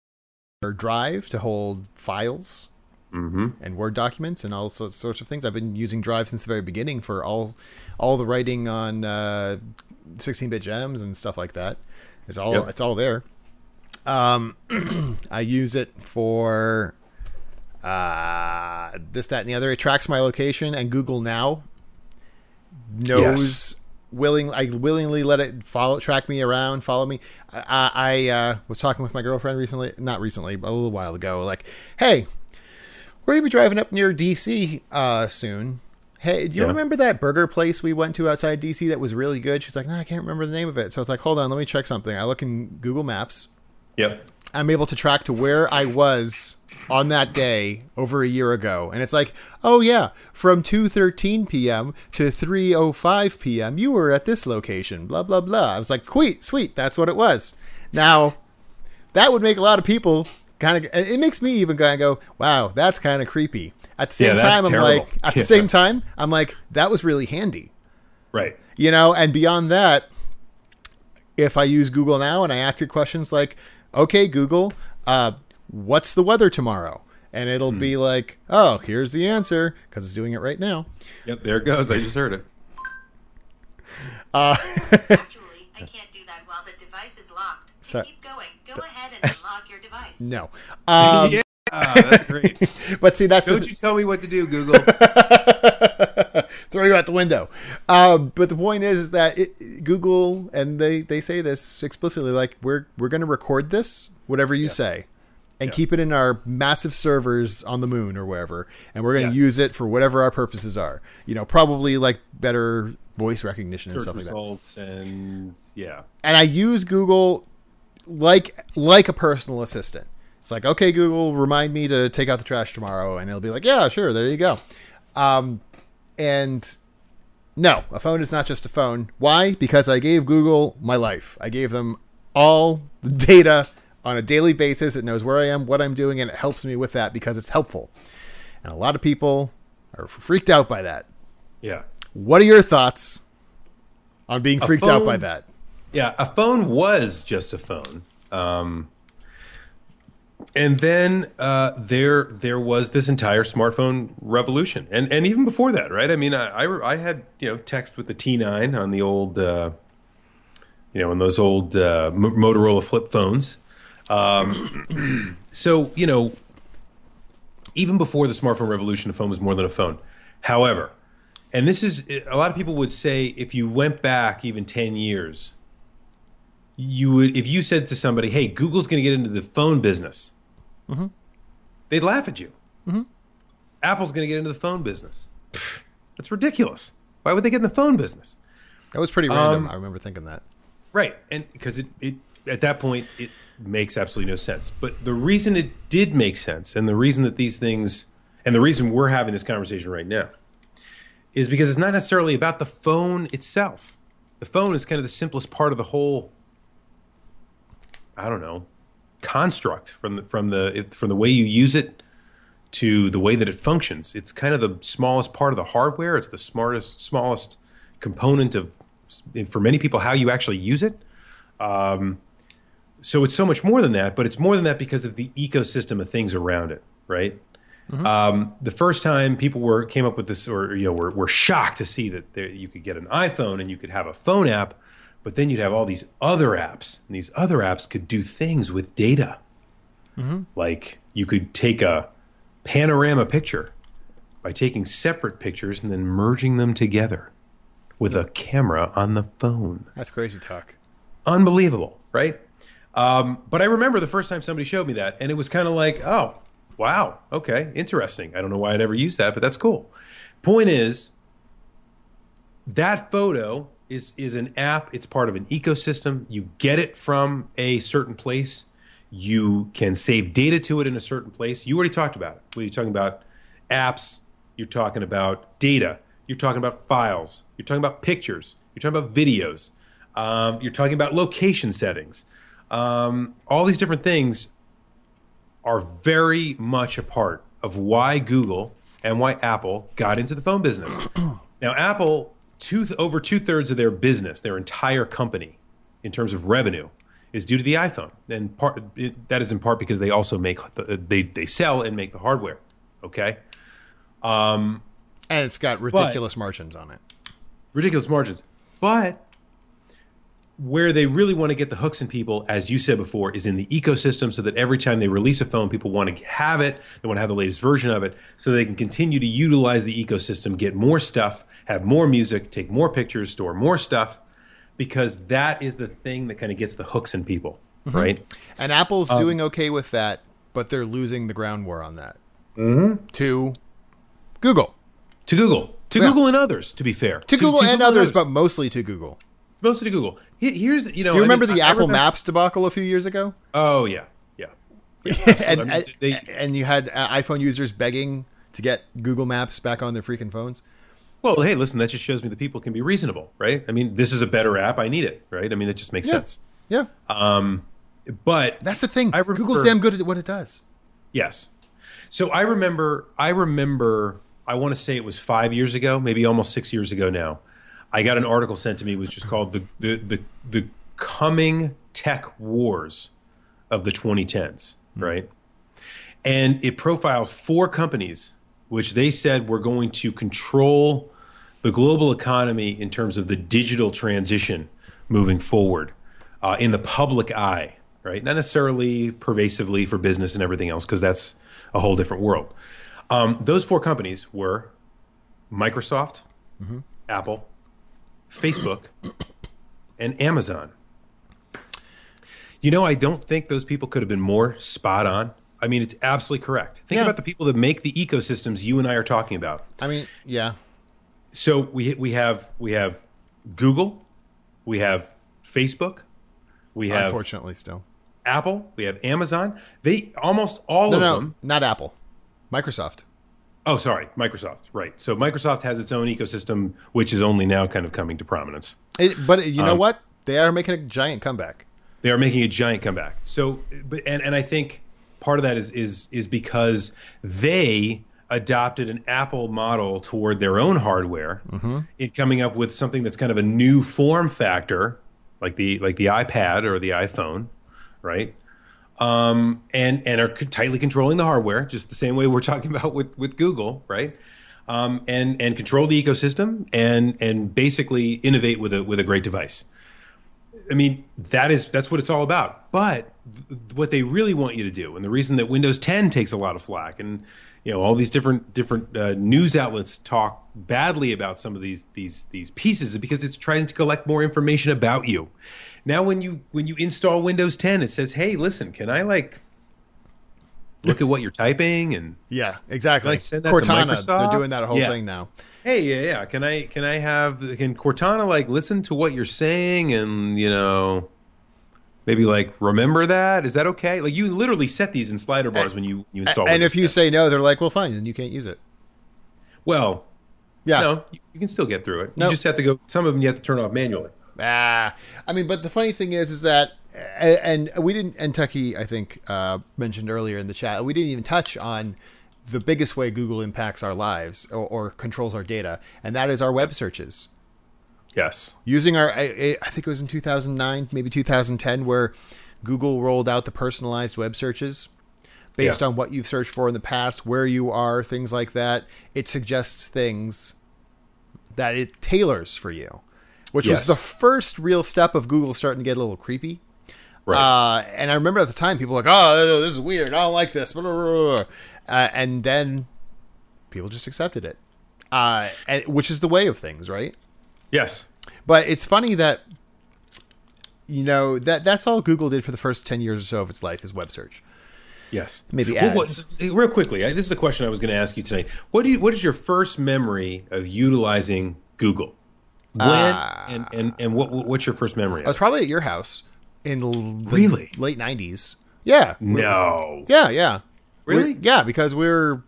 our drive to hold files Mm-hmm. and Word documents and all sorts of things. I've been using Drive since the very beginning for all all the writing on uh, 16-bit gems and stuff like that. It's all Yep. it's all there. Um, [clears throat] I use it for uh, this, that, and the other. It tracks my location, and Google Now knows willing. I willingly let it follow, track me around, follow me. I, I, uh, was talking with my girlfriend recently, not recently, but a little while ago. Like, hey, we're gonna be driving up near DC uh, soon. Hey, do you Yeah. remember that burger place we went to outside DC that was really good? She's like, no, I can't remember the name of it. So I was like, hold on, let me check something. I look in Google Maps. Yep. I'm able to track to where I was on that day over a year ago. And it's like, oh yeah, from 2:13 p.m. to 3:05 p.m. you were at this location, blah blah blah. I was like, "Sweet, sweet, that's what it was." Now, that would make a lot of people kind of it makes me even kind of go, "Wow, that's kind of creepy." At the same Yeah, time, I'm terrible. like, at the same time, I'm like, that was really handy. Yeah. You know, and beyond that, Right. you know, and beyond that, if I use Google now and I ask it questions like, okay, Google, uh, what's the weather tomorrow? And it'll be like, oh, here's the answer because it's doing it right now. Yep. There it goes. I just heard it. [laughs] Actually, I can't do that while the device is locked. So- keep going. Go ahead and unlock your device. No. Um, [laughs] yeah. That's great. [laughs] But see, that's Don't the, you tell me what to do, Google. throw you out the window. Um, but the point is, is that it, Google and they they say this explicitly, like we're we're going to record this, whatever you say, and Yeah. keep it in our massive servers on the moon or wherever, and we're going to Yes. use it for whatever our purposes are. You know, probably like better voice recognition and Search stuff like that. results and yeah. And I use Google like like a personal assistant. It's like, okay, Google, remind me to take out the trash tomorrow, and it'll be like, yeah, sure, there you go. Um, and no, a phone is not just a phone. Why? Because I gave Google my life. I gave them all the data on a daily basis. It knows where I am, what I'm doing, and it helps me with that because it's helpful. And a lot of people are freaked out by that. Yeah. What are your thoughts on being A freaked out by that? Yeah, a phone was just a phone. Um, and then uh, there there was this entire smartphone revolution, and and even before that, right? I mean, I I, I had you know text with the T9 on the old, uh, you know, on those old uh, M- Motorola flip phones. Um, so you know, even before the smartphone revolution, a phone was more than a phone. However, and this is a lot of people would say if you went back even 10 years you would if you said to somebody hey google's going to get into the phone business they'd laugh at you apple's going to get into the phone business Pfft, that's ridiculous why would they get in the phone business That was pretty random. Um, I remember thinking that. Right, and because it, it at that point it makes absolutely no sense. But the reason it did make sense, and the reason that these things, and the reason we're having this conversation right now, is because it's not necessarily about the phone itself. The phone is kind of the simplest part of the whole. I don't know, construct from the from the from the way you use it to the way that it functions. It's kind of the smallest part of the hardware. It's the smartest, smallest component of, for many people, how you actually use it. Um, so it's so much more than that, but it's more than that because of the ecosystem of things around it, right? Mm-hmm. Um, the first time people were came up with this, or you know, were, were shocked to see that there, you could get an iPhone and you could have a phone app, but then you'd have all these other apps, and these other apps could do things with data. Mm-hmm. Like you could take a panorama picture by taking separate pictures and then merging them together with hmm. a camera on the phone. That's crazy talk. Unbelievable, right? Um, but I remember the first time somebody showed me that, and it was kind of like, oh, wow, okay, interesting. I don't know why I'd ever used that, but that's cool. Point is, that photo is is an app. It's part of an ecosystem. You get it from a certain place. You can save data to it in a certain place. You already talked about it. When you're talking about apps, you're talking about data. You're talking about files. You're talking about pictures. You're talking about videos. Um, you're talking about location settings. Um, all these different things are very much a part of why Google and why Apple got into the phone business. [clears throat] now, Apple, two, over two thirds of their business, their entire company, in terms of revenue, is due to the iPhone, and part it, that is in part because they also make the, they they sell and make the hardware. Okay, um, And it's got ridiculous margins on it. ridiculous margins, but where they really want to get the hooks in people, as you said before, is in the ecosystem so that every time they release a phone, people want to have it. They want to have the latest version of it so they can continue to utilize the ecosystem, get more stuff, have more music, take more pictures, store more stuff, because that is the thing that kind of gets the hooks in people, right? And Apple's Um, doing okay with that, but they're losing the ground war on that Mm-hmm. to Google. To Google. To Yeah. Google and others, to be fair. To, Google and others, but mostly to Google. Mostly to Google. Here's, you know, Do you I remember mean, the I- I Apple remember- Maps debacle a few years ago? Oh, yeah. Yeah. [laughs] and, I mean, and, they- and you had uh, iPhone users begging to get Google Maps back on their freaking phones. Well, hey, listen, that just shows me that people can be reasonable, right? I mean, this is a better app. I need it, right? I mean, it just makes Yeah. sense. Yeah, Um, But that's the thing. I remember- Google's damn good at what it does. yes. So I remember, I remember, I want to say it was five years ago, maybe almost six years ago now. I got an article sent to me, which was called the the the, the coming tech wars of the 2010s, right? And it profiles four companies which they said were going to control the global economy in terms of the digital transition moving forward uh, in the public eye, right? Not necessarily pervasively for business and everything else, because that's a whole different world. Um, those four companies were Microsoft, Apple, Facebook, and Amazon. You know, I don't think those people could have been more spot on. I mean, it's absolutely correct. Think Yeah. about the people that make the ecosystems you and I are talking about. I mean, yeah. So we we have we have Google, we have Facebook, we have Unfortunately, still. Apple, we have Amazon. They almost all No, of no, them. not Apple. Microsoft. Oh, sorry, Microsoft. Right. So Microsoft has its own ecosystem, which is only now kind of coming to prominence. It, but you Um, know what? They are making a giant comeback. They are making a giant comeback. So, but and and I think part of that is is is because they adopted an Apple model toward their own hardware in coming up with something that's kind of a new form factor, like the like the iPad or the iPhone, right? Um, and and are tightly controlling the hardware, just the same way we're talking [laughs] about with with Google, right? Um, and and control the ecosystem and and basically innovate with a with a great device. I mean, that is that's what it's all about. But th- what they really want you to do, and the reason that Windows 10 takes a lot of flack, and you know all these different different uh, news outlets talk badly about some of these these these pieces, is because it's trying to collect more information about you. Now, when you when you install Windows 10, it says, "Hey, listen, can I like look at what you're typing?" And [laughs] Yeah, exactly. Like, send that to Cortana, they're doing that whole Yeah. thing now. hey, yeah, yeah, can I can I have can Cortana like listen to what you're saying and you know maybe like remember that? Is that okay? Like you literally set these in slider bars when you you install. and Windows if you 10. say no, they're like, "Well, fine, then you can't use it." well, Yeah. no, you, you can still get through it. No. You just have to go. Some of them you have to turn off manually. Ah, I mean, but the funny thing is, is that, and and we didn't, and Tucky, I think, uh, mentioned earlier in the chat, we didn't even touch on the biggest way Google impacts our lives or, or controls our data, and that is our web searches. Yes. Using our, I, I think it was in 2009, maybe 2010, where Google rolled out the personalized web searches based Yeah. on what you've searched for in the past, where you are, things like that. It suggests things that it tailors for you, which Yes. was the first real step of Google starting to get a little creepy. Right. Uh, and I remember at the time people were like, "Oh, this is weird. I don't like this." blah, blah, blah, blah." Uh, and then people just accepted it, uh, and, which is the way of things, right? yes. But it's funny that you know that that's all Google did for the first ten years or so of its life is web search. Yes. Maybe Well, what- real quickly, I- this is a question I was going to ask you tonight. What do you? What is your first memory of utilizing Google? When Ah. and, and and what what's your first memory? I was probably at your house in the Really? late nineties. Yeah, no. yeah, yeah. Really? We- yeah, because we are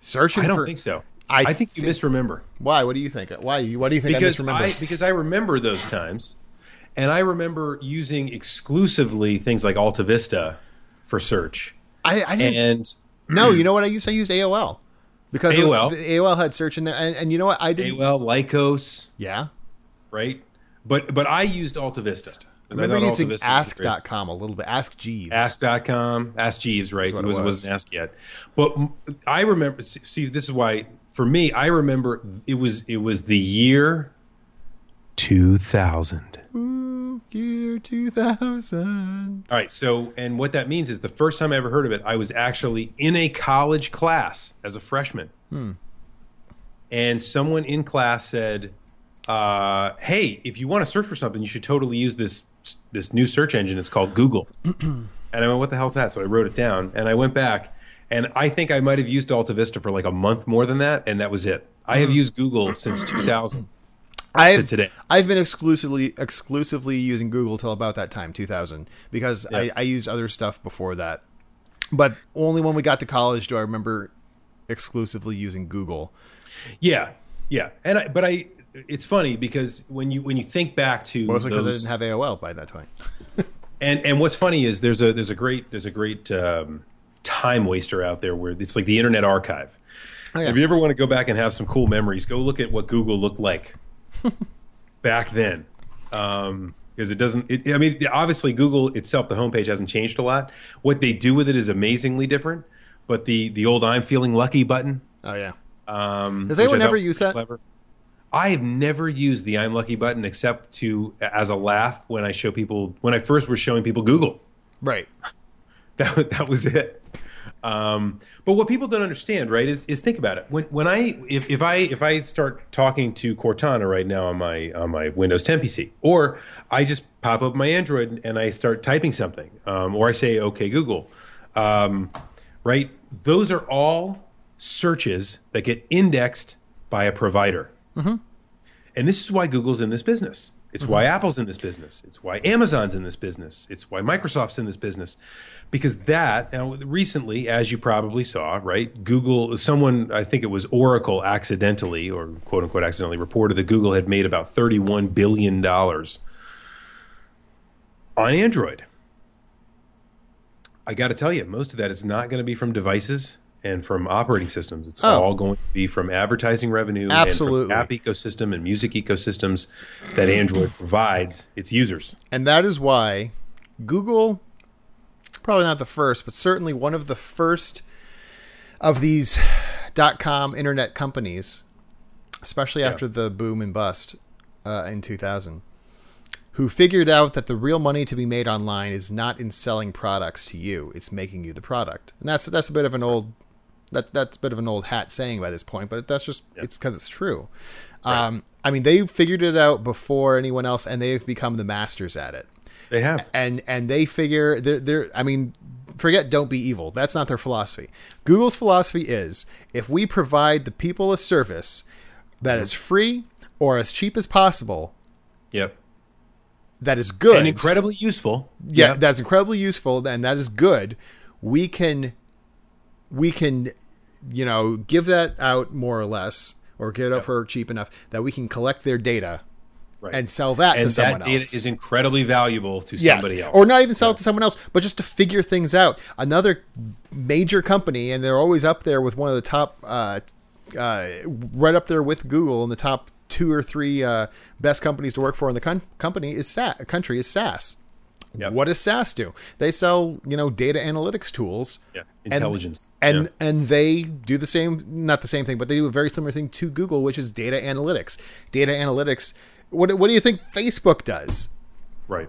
searching. I don't for, think so. I I, think you misremember Why? What do you think? Why? Why do you think I because misremember? I because I remember those times, and I remember using exclusively things like Alta Vista for search, I, I didn't. and no, you know what? I used I used AOL because AOL. the AOL had search in there, and, and you know what? I didn't. AOL, Lycos, Yeah, right? But but I used Alta Vista. 'cause I remember using Vista was the greatest. Ask.com a little bit. Ask Jeeves. Ask.com, Ask Jeeves, right? It it was, was. wasn't Ask yet. But I remember, see, this is why, for me, I remember it was it was the year 2000. Hmm. Year two thousand. All right. So, and what that means is the first time I ever heard of it, I was actually in a college class as a freshman. And someone in class said, uh, "Hey, if you want to search for something, you should totally use this this new search engine. It's called Google." [clears throat] and I went, "What the hell's that?" So I wrote it down, and I went back, and I think I might have used Alta Vista for like a month more than that, and that was it. I have used Google since 2000. I've today. I've been exclusively exclusively using Google till about that time, 2000, because I, I used other stuff before that. But only when we got to college do I remember exclusively using Google. Yeah, yeah, and I, but I, it's funny because when you when you think back to Mostly because I didn't have AOL by that time. [laughs] and and what's funny is there's a there's a great there's a great um, time waster out there where it's like the Internet Archive. Oh, yeah. If you ever want to go back and have some cool memories, go look at what Google looked like back then. Um, because it doesn't. It, I mean, obviously, Google itself, the homepage hasn't changed a lot. What they do with it is amazingly different. But the the old "I'm feeling lucky" button. Oh yeah. Um, Does anyone ever use that? Clever. I have never used the "I'm lucky" button except to as a laugh when I show people when I first was showing people Google. Right. [laughs] That that was it. Um, but what people don't understand, right, is is think about it. When when I if, if I if I start talking to Cortana right now on my on my Windows 10 PC, or I just pop up my Android and I start typing something, um, or I say OK Google, um, right? Those are all searches that get indexed by a provider. And this is why Google's in this business. It's why mm-hmm. Apple's in this business. It's why Amazon's in this business. It's why Microsoft's in this business. Because that, now recently, as you probably saw, right, Google, someone, I think it was Oracle accidentally, or quote unquote accidentally, reported that Google had made about $31 billion on Android. I got to tell you, most of that is not going to be from devices and from operating systems. It's Oh. all going to be from advertising revenue Absolutely. and from app ecosystem and music ecosystems that Android provides its users. And that is why Google, probably not the first, but certainly one of the first of these dot com internet companies, especially after the boom and bust uh, in 2000, who figured out that the real money to be made online is not in selling products to you; it's making you the product. And that's that's a bit of an old that's that's a bit of an old hat saying by this point, but that's just it's because it's true. Um, I mean, they figured it out before anyone else, and they've become the masters at it. They have. And and they figure they're, they're I mean, forget don't be evil. That's not their philosophy. Google's philosophy is if we provide the people a service that is free or as cheap as possible, Yep. that is good. And incredibly useful. yeah, Yep. that's incredibly useful and that is good we can we can you know give that out more or less or get it for cheap enough that we can collect their data Right. and sell that and to someone that data else is incredibly valuable to Yes. somebody else. or not even sell it to someone else but just to figure things out another major company and they're always up there with one of the top uh, uh, right up there with google in the top two or three uh, best companies to work for in the con- company is SAS, country is SAS. Yep. What does SAS do? They sell, you know, data analytics tools. Yeah. Intelligence. And Yeah. and they do the same not the same thing, but they do a very similar thing to Google, which is data analytics. Data analytics. What what do you think Facebook does? Right.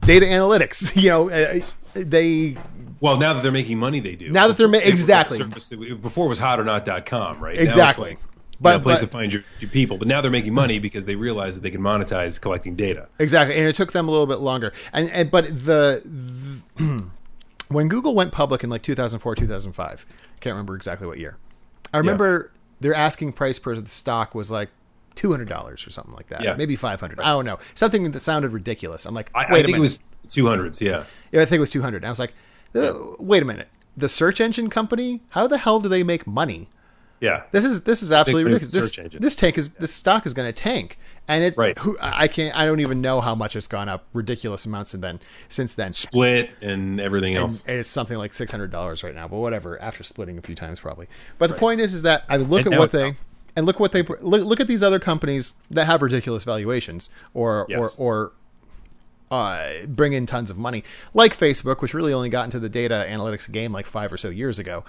Data analytics. [laughs] You know, uh, they Well, now that they're making money, they do. Now that they're ma- Before- exactly. Before it was hotornot.com, right? Now it's Exactly. like, But- a place but- to find your, your people. But now they're making money because they realize that they can monetize collecting data. Exactly, and it took them a little bit longer. And, and but the, the [clears throat] when Google went public in like 2004, 2005, I can't remember exactly what year. I remember their asking price per the stock was like two hundred dollars or something like that. Yeah. maybe five hundred. I don't know, something that sounded ridiculous. I'm like, I, wait I think it was 200s, yeah. Yeah, I think it was two hundred. I was like, uh, wait a minute. The search engine company, how the hell do they make money? Yeah. This is this is absolutely ridiculous. This, this tank is this stock is going to tank, and it. Right. Who, I can't. I don't even know how much it's gone up. Ridiculous amounts and then since then. Split and everything else. And it's something like six hundred dollars right now, but whatever. After splitting a few times, probably. But the point is, is that I look And at what they up. and look what they look, look at these other companies that have ridiculous valuations or Yes. or or uh, bring in tons of money, like Facebook, which really only got into the data analytics game like five or so years ago.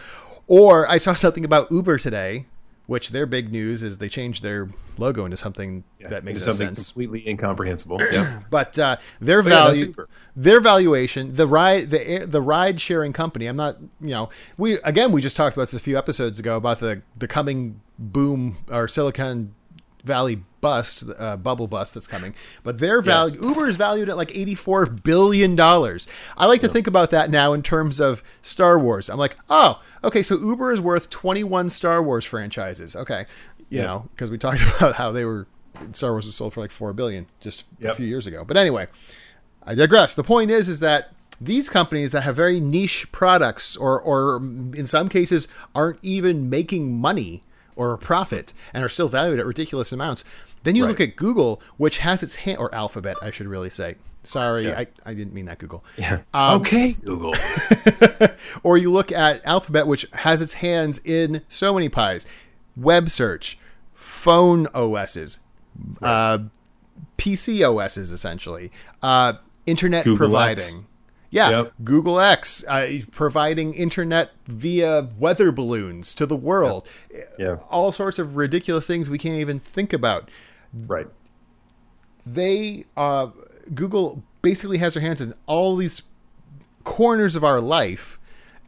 Or I saw something about Uber today, which their big news is they changed their logo into something that makes no something sense. completely incomprehensible. [clears throat] yeah. But uh, their yeah, that's value, Uber. their valuation, the ride, the the ride sharing company. I'm not, you know, we again we just talked about this a few episodes ago about the the coming boom or Silicon Valley bust, uh, bubble bust that's coming. But their value, Uber is valued at like 84 billion dollars. I like to think about that now in terms of Star Wars. I'm like, oh, okay, so Uber is worth 21 Star Wars franchises. Okay, you Yeah. know, because we talked [laughs] about how they were Star Wars was sold for like four billion just a few years ago. But anyway, I digress. The point is, is that these companies that have very niche products, or or in some cases aren't even making money, or a profit and are still valued at ridiculous amounts. Then you Right. look at Google, which has its hand, or Alphabet, I should really say. Sorry, Yeah. I, I didn't mean that Google. Yeah. Um, okay, Google. [laughs] Or you look at Alphabet, which has its hands in so many pies web search, phone OSs, uh, PC OSs, essentially, uh, internet Google providing. X. Yeah, Yep. Google X uh, providing internet via weather balloons to the world. Yeah. All sorts of ridiculous things we can't even think about. Right. They, uh, Google basically has their hands in all these corners of our life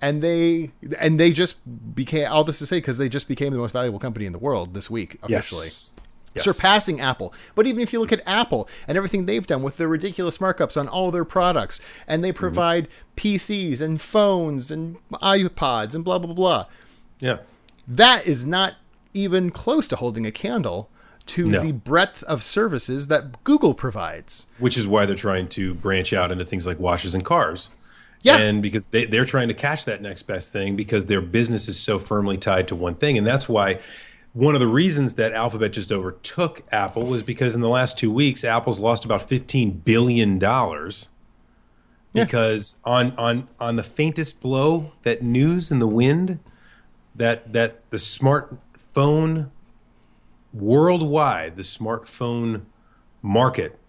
and they and they just became all this to say because they just became the most valuable company in the world this week officially Yes. Yes. surpassing apple but even if you look at apple and everything they've done with their ridiculous markups on all their products and Mm-hmm. they provide pcs and phones and ipods and blah blah blah Yeah. that is not even close to holding a candle to No. the breadth of services that google provides Which is why they're trying to branch out into things like washes and cars. Yeah. And because they, they're trying to catch that next best thing because their business is so firmly tied to one thing. And that's why one of the reasons that Alphabet just overtook Apple was because in the last two weeks, Apple's lost about $15 billion. Because on, on, on the faintest blow, that news in the wind, that, that the smartphone worldwide, the smartphone market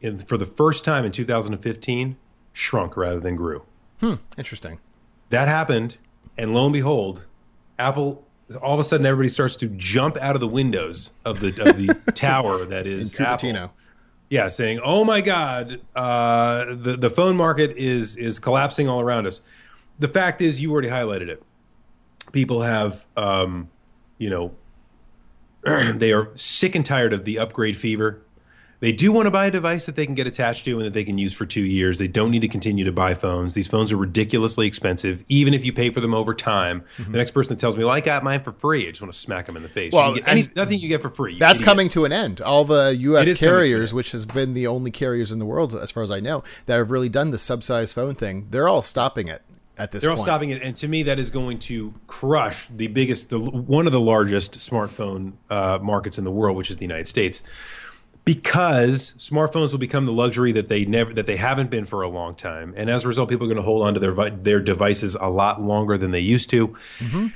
in, for the first time in 2015 shrunk rather than grew. Hmm. Interesting That happened, and lo and behold, Apple all of a sudden everybody starts to jump out of the windows of the of the [laughs] tower that is in cupertino Apple. Yeah, saying, "Oh my God, uh, the the phone market is is collapsing all around us." The fact is, you already highlighted it. People have, um, you know, [clears throat] they are sick and tired of the upgrade fever. They do want to buy a device that they can get attached to and that they can use for two years. They don't need to continue to buy phones. These phones are ridiculously expensive, even if you pay for them over time. The next person that tells me, "Well, I got mine for free," I just want to smack them in the face. Well, you get any, nothing you get for free. You That's coming to an end. All the U.S. It is coming to an carriers, which has been the only carriers in the world, as far as I know, that have really done the subsidized phone thing, they're all stopping it at this They're all stopping it, and to me, that is going to crush the biggest, the one of the largest smartphone uh, markets in the world, which is the United States, because smartphones will become the luxury that they never, that they haven't been for a long time, and as a result, people are going to hold on to their their devices a lot longer than they used to.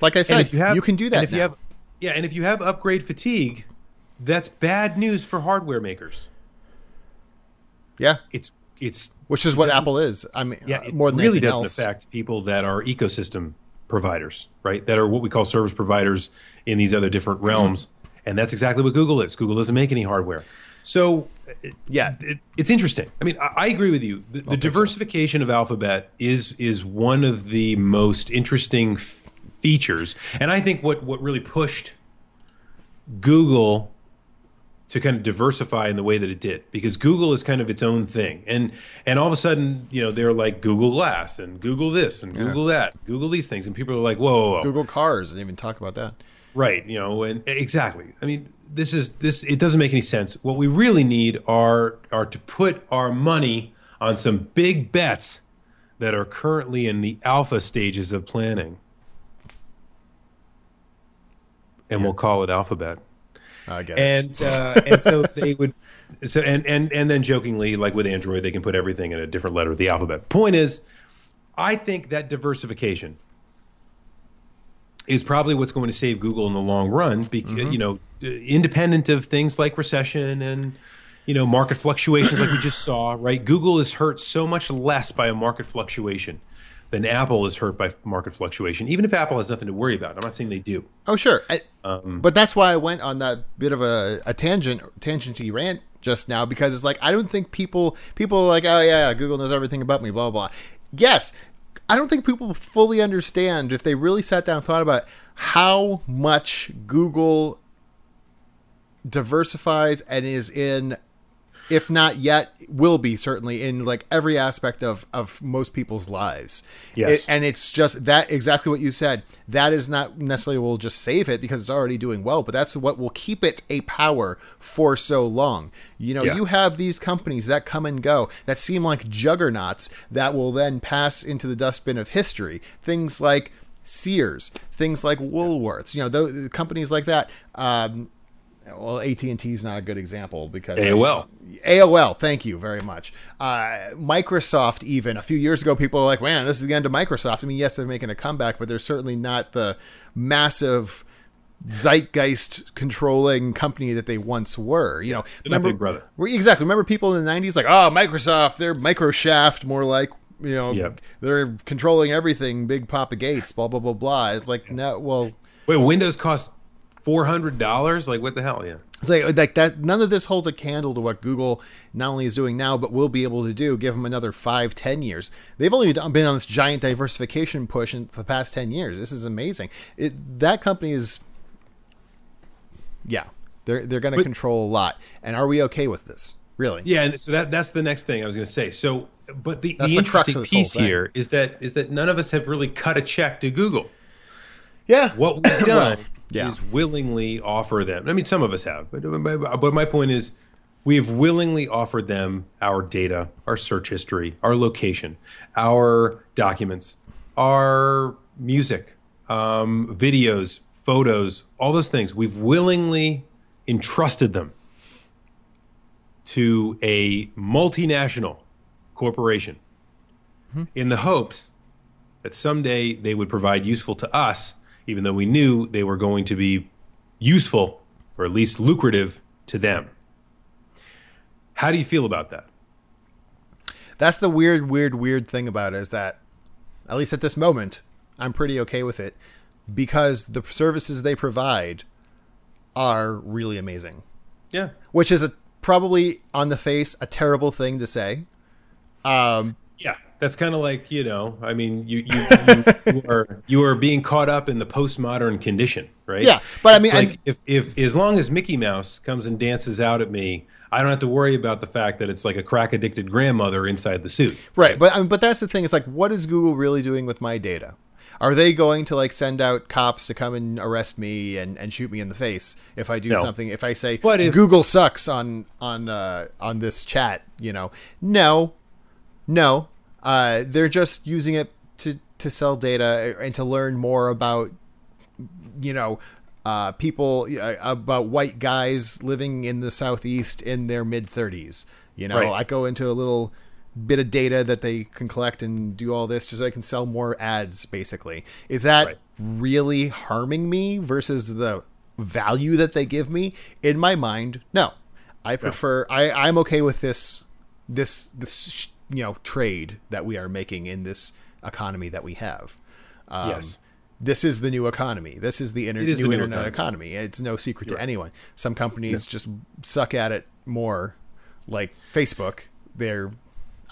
Like I And said, if you, have, can do that And if you have, yeah, and if you have upgrade fatigue, that's bad news for hardware makers. yeah, It's it's which is what Apple is. I mean, yeah, uh, it more than really doesn't else. affect people that are ecosystem providers, right? That are what we call service providers in these other different realms, and that's exactly what Google is. Google doesn't make any hardware, so uh, Yeah. it, it's interesting. I mean, I, I agree with you. The, the think so. diversification of Alphabet is is one of the most interesting f- features, and I think what what really pushed Google to kind of diversify in the way that it did because Google is kind of its own thing. And and all of a sudden, you know, they're like Google Glass and Google this and Google that, Google these things and people are like, "Whoa, whoa, whoa. Google cars, and even talk about that. Right, you know, and exactly. I mean, this is this it doesn't make any sense. What we really need are are to put our money on some big bets that are currently in the alpha stages of planning. And we'll call it alphabet I get it. and uh, and so [laughs] they would so and and and then jokingly like with android they can put everything in a different letter of the alphabet point is i think that diversification is probably what's going to save google in the long run because you know independent of things like recession and you know market fluctuations like we just saw right google is hurt so much less by a market fluctuation than apple is hurt by market fluctuation even if apple has nothing to worry about i'm not saying they do Oh, sure. I, Um, but that's why I went on that bit of a, a tangent, tangenty rant just now because it's like I don't think people people are like, oh yeah, Google knows everything about me, blah blah. blah. Yes, I don't think people fully understand if they really sat down and thought about how much Google diversifies and is in if not yet will be certainly in like every aspect of of most people's lives Yes. It- and it's just that exactly what you said that is not necessarily will just save it because it's already doing well but that's what will keep it a power for so long you know Yeah. you have these companies that come and go that seem like juggernauts that will then pass into the dustbin of history things like Sears, things like Woolworths, you know, those, companies like that. Um, well, AT and T is not a good example because AOL. AOL, thank you very much. Uh, Microsoft, even a few years ago, people were like, "Man, this is the end of Microsoft." I mean, yes, they're making a comeback, but they're certainly not the massive zeitgeist controlling company that they once were. You know, Big Brother. Exactly. Remember people in the '90s like, "Oh, Microsoft, they're Microshaft," more like. You know, Yep. they're controlling everything. Big Papa Gates, blah blah blah blah. It's like no, well, Wait, Windows cost four hundred dollars? Like what the hell? Yeah. It's like, like that none of this holds a candle to what google not only is doing now but will be able to do give them another five ten years they've only been on this giant diversification push in the past 10 years this is amazing it, that company is yeah they're, they're going to control a lot and are we okay with this really Yeah, and so that that's the next thing I was going to say. So, but the, the the interesting piece here is that is that none of us have really cut a check to Google. yeah What we've [laughs] done yeah. is willingly offer them. I mean, some of us have, but but my point is, we have willingly offered them our data, our search history, our location, our documents, our music, um, videos, photos, all those things. We've willingly entrusted them to a multinational corporation in the hopes that someday they would provide useful to us, even though we knew they were going to be useful or at least lucrative to them. How do you feel about that? that's the weird weird weird thing about it is that at least at this moment i'm pretty okay with it because the services they provide are really amazing Yeah. which is a probably on the face a terrible thing to say um Yeah. That's kind of like, you know, I mean, you, you, you, [laughs] you are you are being caught up in the postmodern condition, right? Yeah, but I mean, like if, if as long as Mickey Mouse comes and dances out at me, I don't have to worry about the fact that it's like a crack addicted grandmother inside the suit. right but I mean, but that's the thing it's like what is google really doing with my data are they going to like send out cops to come and arrest me and, and shoot me in the face if I do No. something if I say But if- Google sucks on on uh, on this chat you know no no uh, they're just using it to to sell data and to learn more about you know uh, people uh, about white guys living in the southeast in their mid 30s you know Right. i go into a little bit of data that they can collect and do all this just so they can sell more ads basically. Is that Right. really harming me versus the value that they give me? In my mind no. I prefer I, i'm okay with this this this you know trade that we are making in this economy that we have um, Yes. this is the new economy. This is the inter- is new, the new internet economy. economy. It's no secret to anyone. Some companies just suck at it more, like Facebook. They're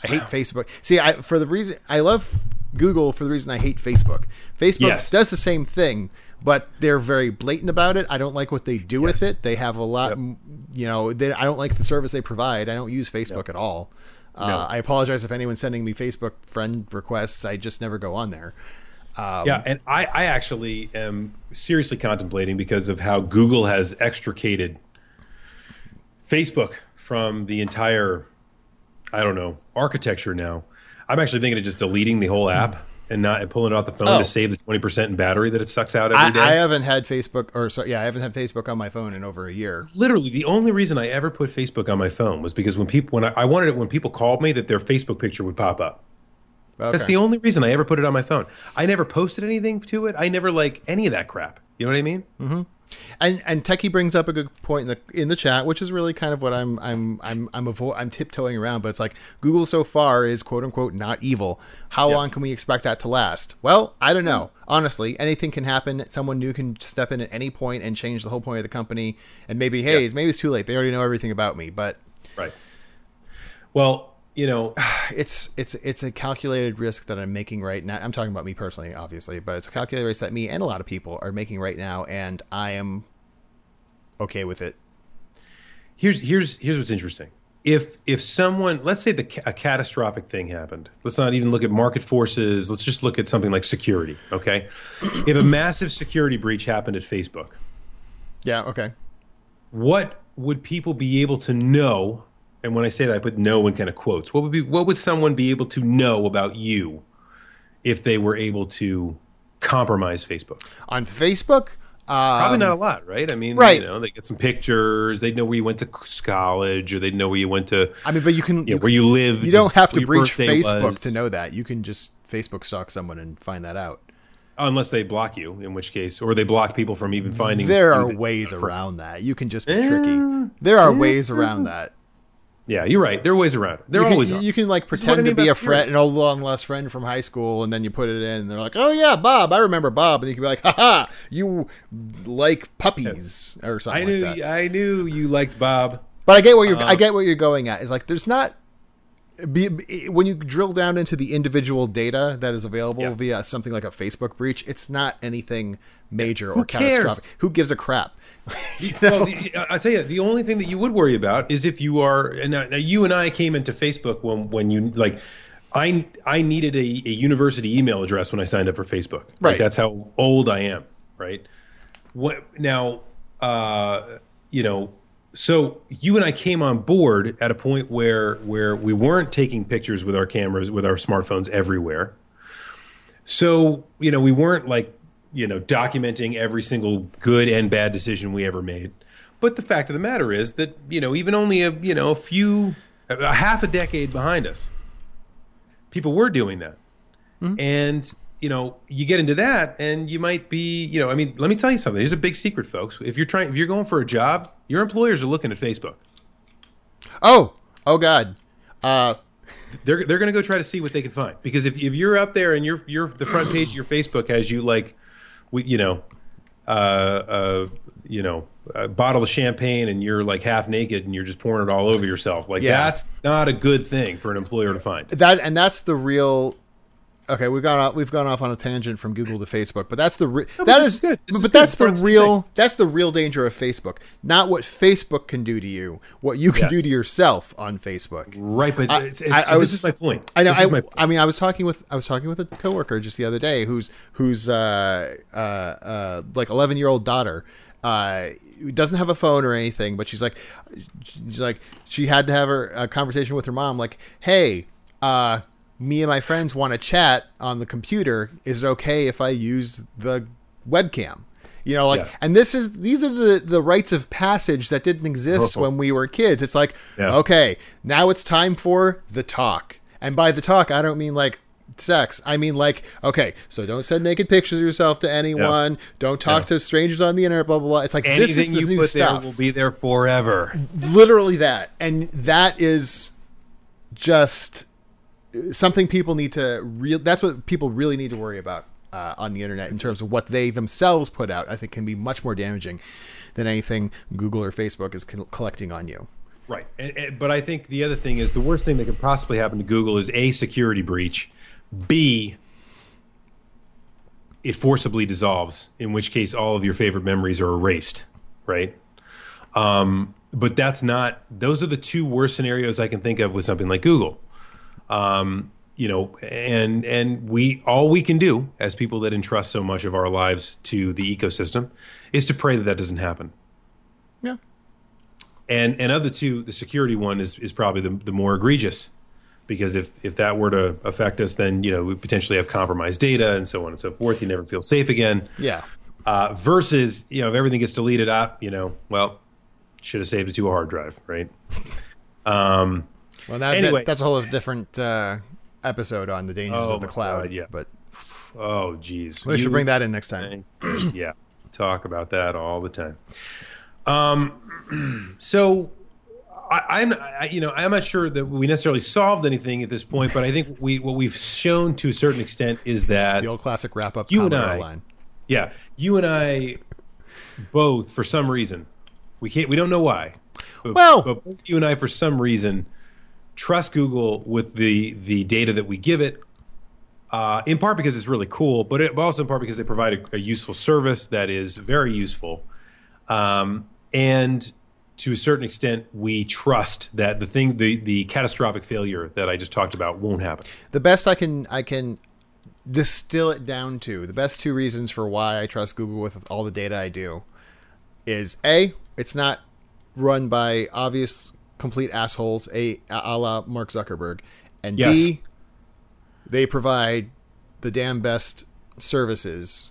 I hate Facebook. See, I for the reason I love Google for the reason I hate Facebook. Facebook Yes. does the same thing, but they're very blatant about it. I don't like what they do with it. They have a lot, Yep. you know. They, I don't like the service they provide. I don't use Facebook at all. Uh, No. I apologize if anyone's sending me Facebook friend requests. I just never go on there. Um, Yeah, and I, I actually am seriously contemplating because of how Google has extricated Facebook from the entire, I don't know, architecture now. I'm actually thinking of just deleting the whole app and not and pulling it off the phone Oh. to save the 20% in battery that it sucks out every I, day. I haven't had Facebook, or sorry, yeah, I haven't had Facebook on my phone in over a year. Literally, the only reason I ever put Facebook on my phone was because when people when I, I wanted it when people called me that their Facebook picture would pop up. That's the only reason I ever put it on my phone. I never posted anything to it. I never like any of that crap. You know what I mean? Mm-hmm. And and Techie brings up a good point in the in the chat, which is really kind of what I'm I'm I'm I'm avo- I'm tiptoeing around. But it's like Google so far is quote unquote not evil. How Yeah. long can we expect that to last? Well, I don't know. Hmm. Honestly, anything can happen. Someone new can step in at any point and change the whole point of the company. And maybe hey, Yes. maybe it's too late. They already know everything about me. But Right. Well, you know, [sighs] it's it's it's a calculated risk that I'm making right now. I'm talking about me personally, obviously, but it's a calculated risk that me and a lot of people are making right now, and I am okay with it. here's here's here's what's interesting. If if someone, let's say the a catastrophic thing happened. Let's not even look at market forces. Let's just look at something like security. Okay, [clears throat] if a massive security breach happened at Facebook, Yeah. Okay. what would people be able to know? And when I say that, I put "know" in kind of quotes. What would be what would someone be able to know about you if they were able to compromise Facebook? On Facebook, Probably um, not a lot, right? I mean, right. you know, they get some pictures. They know where you went to college, or they know where you went to, I mean, but you can you know, where you live. You don't have to breach Facebook was. to know that. You can just Facebook stalk someone and find that out. unless they block you, in which case, or they block people from even finding. There are ways around that. You can just be Eh, tricky. There are ways around that. Yeah, you're right. There are ways around it. There You can, always you, are. you can like I pretend mean to be a friend, an old long lost friend from high school, and then you put it in, and they're like, "Oh yeah, Bob, I remember Bob," and you can be like, "Haha, you like puppies or something I knew. like that." I knew you liked Bob. But I get what you're. Uh, I get what you're going at. Is like there's not. Be, be- when you drill down into the individual data that is available Yeah. via something like a Facebook breach, it's not anything major or cares? catastrophic. Who gives a crap? [laughs] Well, the, I tell you, the only thing that you would worry about is if you are. And now, now you and I came into Facebook when when you like. I I needed a, a university email address when I signed up for Facebook. Like, Right. that's how old I am. Right. What now? Uh, you know. So you and I came on board at a point where where we weren't taking pictures with our cameras with our smartphones everywhere. So, you know, we weren't like, you know, documenting every single good and bad decision we ever made. But the fact of the matter is that, you know, even only a, you know, a few, a half a decade behind us, people were doing that. Mm-hmm. And, you know, you get into that and you might be, you know, I mean, let me tell you something. Here's a big secret, folks. If you're trying, if you're going for a job, your employers are looking at Facebook. Oh, oh God. Uh, they're they're going to go try to see what they can find because if, if you're up there and you're you're the front page of your Facebook has you like we you know uh uh you know a bottle of champagne and you're like half naked and you're just pouring it all over yourself like Yeah. that's not a good thing for an employer to find that and that's the real. Okay, we've gone off, we've gone off on a tangent from Google to Facebook, but that's the re- but that this is, is good. This but is that's good. the It's the real that's the real danger of Facebook. Not what Facebook can do to you, what you can Yes. do to yourself on Facebook. right but I- it's, it's, I- I was- this is my point I know. this is my I, point. I mean, I was talking with I was talking with a coworker just the other day who's who's uh, uh, uh, like eleven year old daughter. Uh, doesn't have a phone or anything, but she's like, she's like, she had to have her a conversation with her mom. Like, hey, uh, me and my friends want to chat on the computer. Is it okay if I use the webcam? You know, like, Yeah. and this is these are the the rites of passage that didn't exist Oh. when we were kids. It's like, Yeah. okay, now it's time for the talk. And by the talk, I don't mean like sex. I mean like, okay, so don't send naked pictures of yourself to anyone. Don't talk Yeah. to strangers on the internet. Blah blah blah. It's like this is the you new put stuff. there will be there forever Literally that, and that is just something people need to real. That's what people really need to worry about uh, on the internet in terms of what they themselves put out. I think can be much more damaging than anything Google or Facebook is col- collecting on you. Right. And, and, but I think the other thing is the worst thing that could possibly happen to Google is A, security breach, B, it forcibly dissolves, in which case all of your favorite memories are erased. Right. Um, but that's not, those are the two worst scenarios I can think of with something like Google. Um, you know, and and we all we can do as people that entrust so much of our lives to the ecosystem is to pray that that doesn't happen. Yeah. And and of the two, the security one is is probably the, the more egregious, because if if that were to affect us, then you know we potentially have compromised data and so on and so forth. You never feel safe again. Yeah. Uh, versus you know if everything gets deleted up, you know, well, should have saved it to a hard drive, right? Um, Well, that, Anyway. that- that's a whole different uh, episode on the dangers Oh of the cloud. God, yeah. But oh, geez, we should bring that in next time. [clears throat] yeah, talk about that all the time. Um, [clears throat] so I, I'm, I, you know, I'm not sure that we necessarily solved anything at this point, but I think we what we've shown to a certain extent is that The old classic wrap up You and I- line. yeah, you and I both for some reason we can't we don't know why. But, Well- but you and I for some reason trust Google with the the data that we give it. Uh, in part because it's really cool, but, it, but also in part because they provide a, a useful service that is very useful. Um, and to a certain extent, we trust that the thing, the, the catastrophic failure that I just talked about won't happen. The best I can I can distill it down to the best two reasons for why I trust Google with all the data I do is a it's not run by obvious complete assholes a a la Mark Zuckerberg, and Yes. b they provide the damn best services,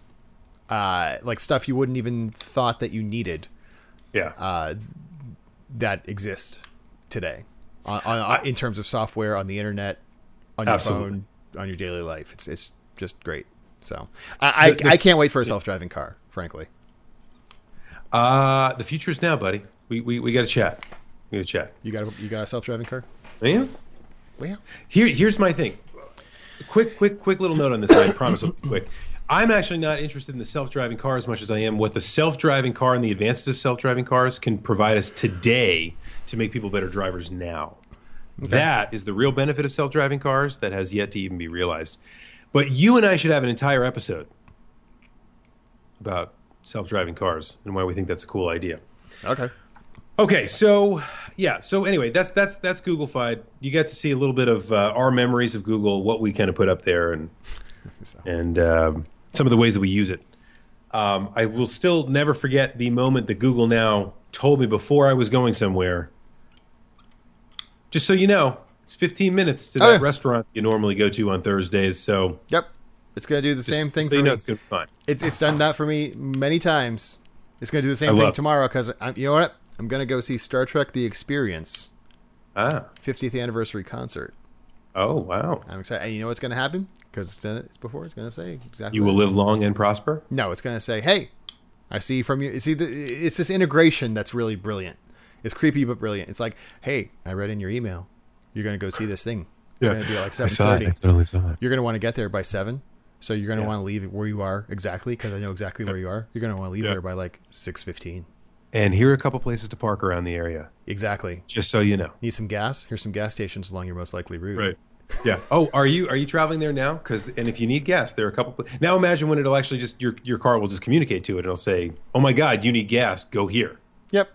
uh, like stuff you wouldn't even thought that you needed Yeah. uh, that exist today on, on, in terms of software on the internet, on your Absolutely. phone, on your daily life. It's it's just great. So I The- the- I, I can't wait for a self driving car. Frankly, Uh, the future is now, buddy. We we, we got to chat. Got to chat. you got a, you got a self driving car? Yeah. Well, Here, here's my thing. Quick, quick, quick little note on this. I promise [coughs] quick. I'm actually not interested in the self-driving car as much as I am what the self-driving car and the advances of self-driving cars can provide us today to make people better drivers now. That is the real benefit of self-driving cars that has yet to even be realized. But you and I should have an entire episode about self-driving cars and why we think that's a cool idea. okay. Okay, so yeah, so anyway, that's that's that's Googlefied. You get to see a little bit of uh, our memories of Google, what we kind of put up there, and [laughs] and um, some of the ways that we use it. Um, I will still never forget the moment that Google now told me before I was going somewhere. Just so you know, it's 15 minutes to Oh, that yeah. restaurant you normally go to on Thursdays. So Yep. It's gonna do the same thing so for you me. know, it's gonna be fine. It's it's done that for me many times. It's gonna do the same I thing tomorrow because you know what? I'm gonna go see Star Trek: The Experience Ah, 50th anniversary concert. oh wow! I'm excited. And you know what's gonna happen? Because it's, it's before. It's gonna say exactly. You will live long and prosper. No, it's gonna say, "Hey, I see from you." See, the, it's this integration that's really brilliant. It's creepy but brilliant. It's like, "Hey, I read in your email, you're gonna go see this thing. It's gonna be like 7:30. totally saw it. You're gonna want to get there by seven, so you're gonna Yeah. want to leave where you are exactly because I know exactly where you are. You're gonna want to leave Yeah. there by like six fifteen. And here are a couple places to park around the area, Exactly. just so you know. Need some gas? Here's some gas stations along your most likely route. Right. Yeah. Oh, are you are you traveling there now? Because and if you need gas, there are a couple. Now imagine when it'll actually just your your car will just communicate to it. and It'll say, "Oh my God, you need gas. Go here." Yep.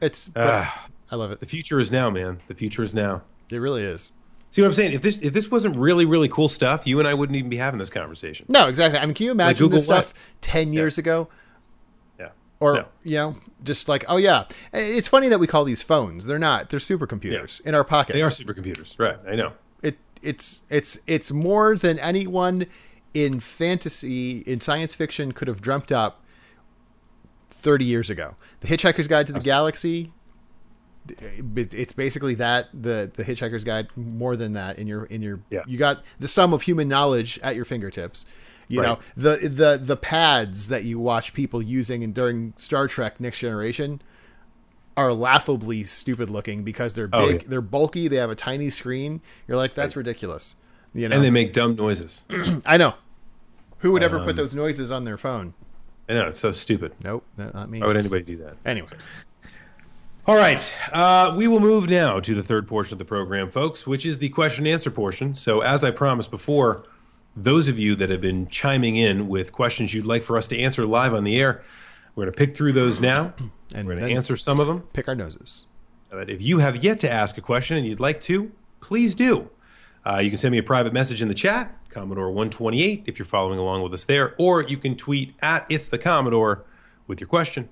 It's. Ah. I love it. The future is now, man. The future is now. It really is. See what I'm saying? If this if this wasn't really really cool stuff, you and I wouldn't even be having this conversation. No, exactly. I mean, can you imagine Google this stuff what? ten years ago? Yeah. Or No. you know, just like, oh yeah, eh, it's funny that we call these phones. They're not. They're supercomputers in our pockets. They are supercomputers, right? I know. it it's it's it's more than anyone in fantasy in science fiction could have dreamt up 30 years ago the hitchhiker's guide to the galaxy eh, it's basically that the the hitchhiker's guide more than that in your in your Yeah. you got the sum of human knowledge at your fingertips you Right. know the the the pads that you watch people using and during Star Trek Next Generation are laughably stupid looking because they're Oh, big, yeah. they're bulky, they have a tiny screen. You're like, that's ridiculous. You know, And they make dumb noises. [clears throat] I know. Who would ever Um, put those noises on their phone? I know it's so stupid. Nope, not me. Why would anybody do that? Anyway, All right. Uh, we will move now to the third portion of the program, folks, which is the question and answer portion. So, as I promised before, those of you that have been chiming in with questions you'd like for us to answer live on the air, we're going to pick through those now. [clears throat] And we're going to answer some of them. pick our noses. But if you have yet to ask a question and you'd like to, please do. Uh, you can send me a private message in the chat, Commodore 128, if you're following along with us there, or you can tweet at It's the Commodore with your question.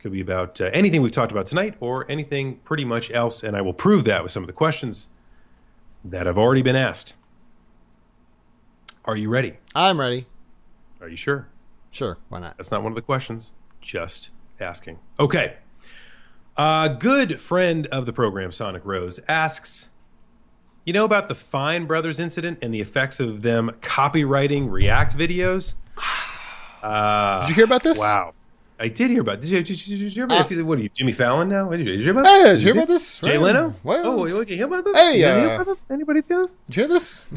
Could be about uh, anything we've talked about tonight or anything pretty much else, and I will prove that with some of the questions that have already been asked. Are you ready? I'm ready. Are you sure? Sure, why not? That's not one of the questions. Just asking. Okay. A good friend of the program, Sonic Rose, asks You know about the Fine Brothers incident and the effects of them copywriting React videos? Uh, Did you hear about this? wow. I did hear about. Did you, did you, did you hear about? Uh, what are you, Jimmy Fallon now? Did you, did you hear about? Hey, this? did you hear about this? Jay Right. Leno? What? Oh, you hear about this? Hey, You didn't hear uh, about this? Anybody this? Did you hear this? [laughs]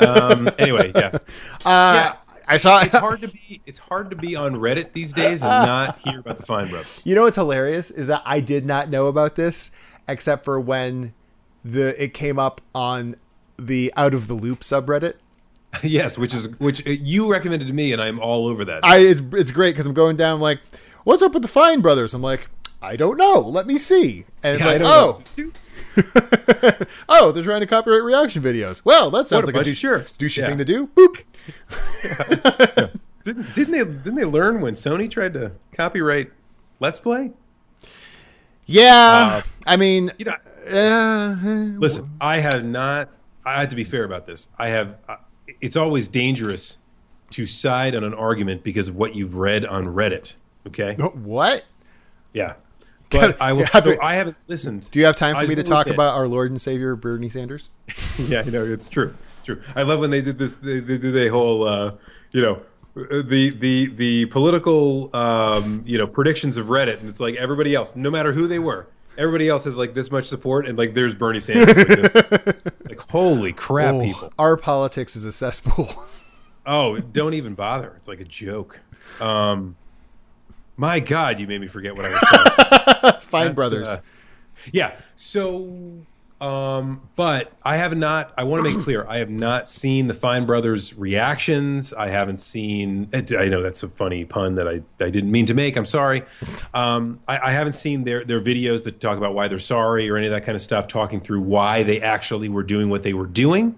Um, anyway, yeah. [laughs] Uh, Yeah. I saw. it's hard to be it's hard to be on Reddit these days and [laughs] not hear about the Fine Brothers. You know what's hilarious is that I did not know about this except for when the it came up on the Out of the Loop subreddit. [laughs] yes, which is which uh, you recommended to me, and I'm all over that. I it's, it's great because I'm going down like, what's up with the Fine brothers? I'm like, I don't know. Let me see. And it's Yeah, like, oh, [laughs] oh, they're trying to copyright reaction videos. Well, that sounds a like a bunch douche, douchey Yeah. thing to do. [laughs] Boop. didn't, didn't they didn't they learn when Sony tried to copyright Let's Play? Yeah, I mean, You know, uh, listen, I have not. I have to be fair about this. I have. Uh, it's always dangerous to side on an argument because of what you've read on Reddit. Okay. What? Yeah. [laughs] But I will. So I haven't listened. Do you have time for I me to talk about our Lord and Savior Bernie Sanders? [laughs] yeah, you know, it's true. It's true. I love when they did this. They, they did a whole, uh, you know, the the the political, um, you know, predictions of Reddit, and it's like everybody else, no matter who they were, everybody else has like this much support, and like there's Bernie Sanders. Like this. It's like holy crap, Oh, people. Our politics is a cesspool. Oh, don't even bother. It's like a joke. Um, my God, you made me forget what I was saying. [laughs] Fine That's, brothers. uh, yeah. So, um, but I have not. I want to make clear. I have not seen the Fine Brothers reactions. I haven't seen. I know that's a funny pun that I, I didn't mean to make. I'm sorry. Um, I, I haven't seen their their videos that talk about why they're sorry or any of that kind of stuff. Talking through why they actually were doing what they were doing.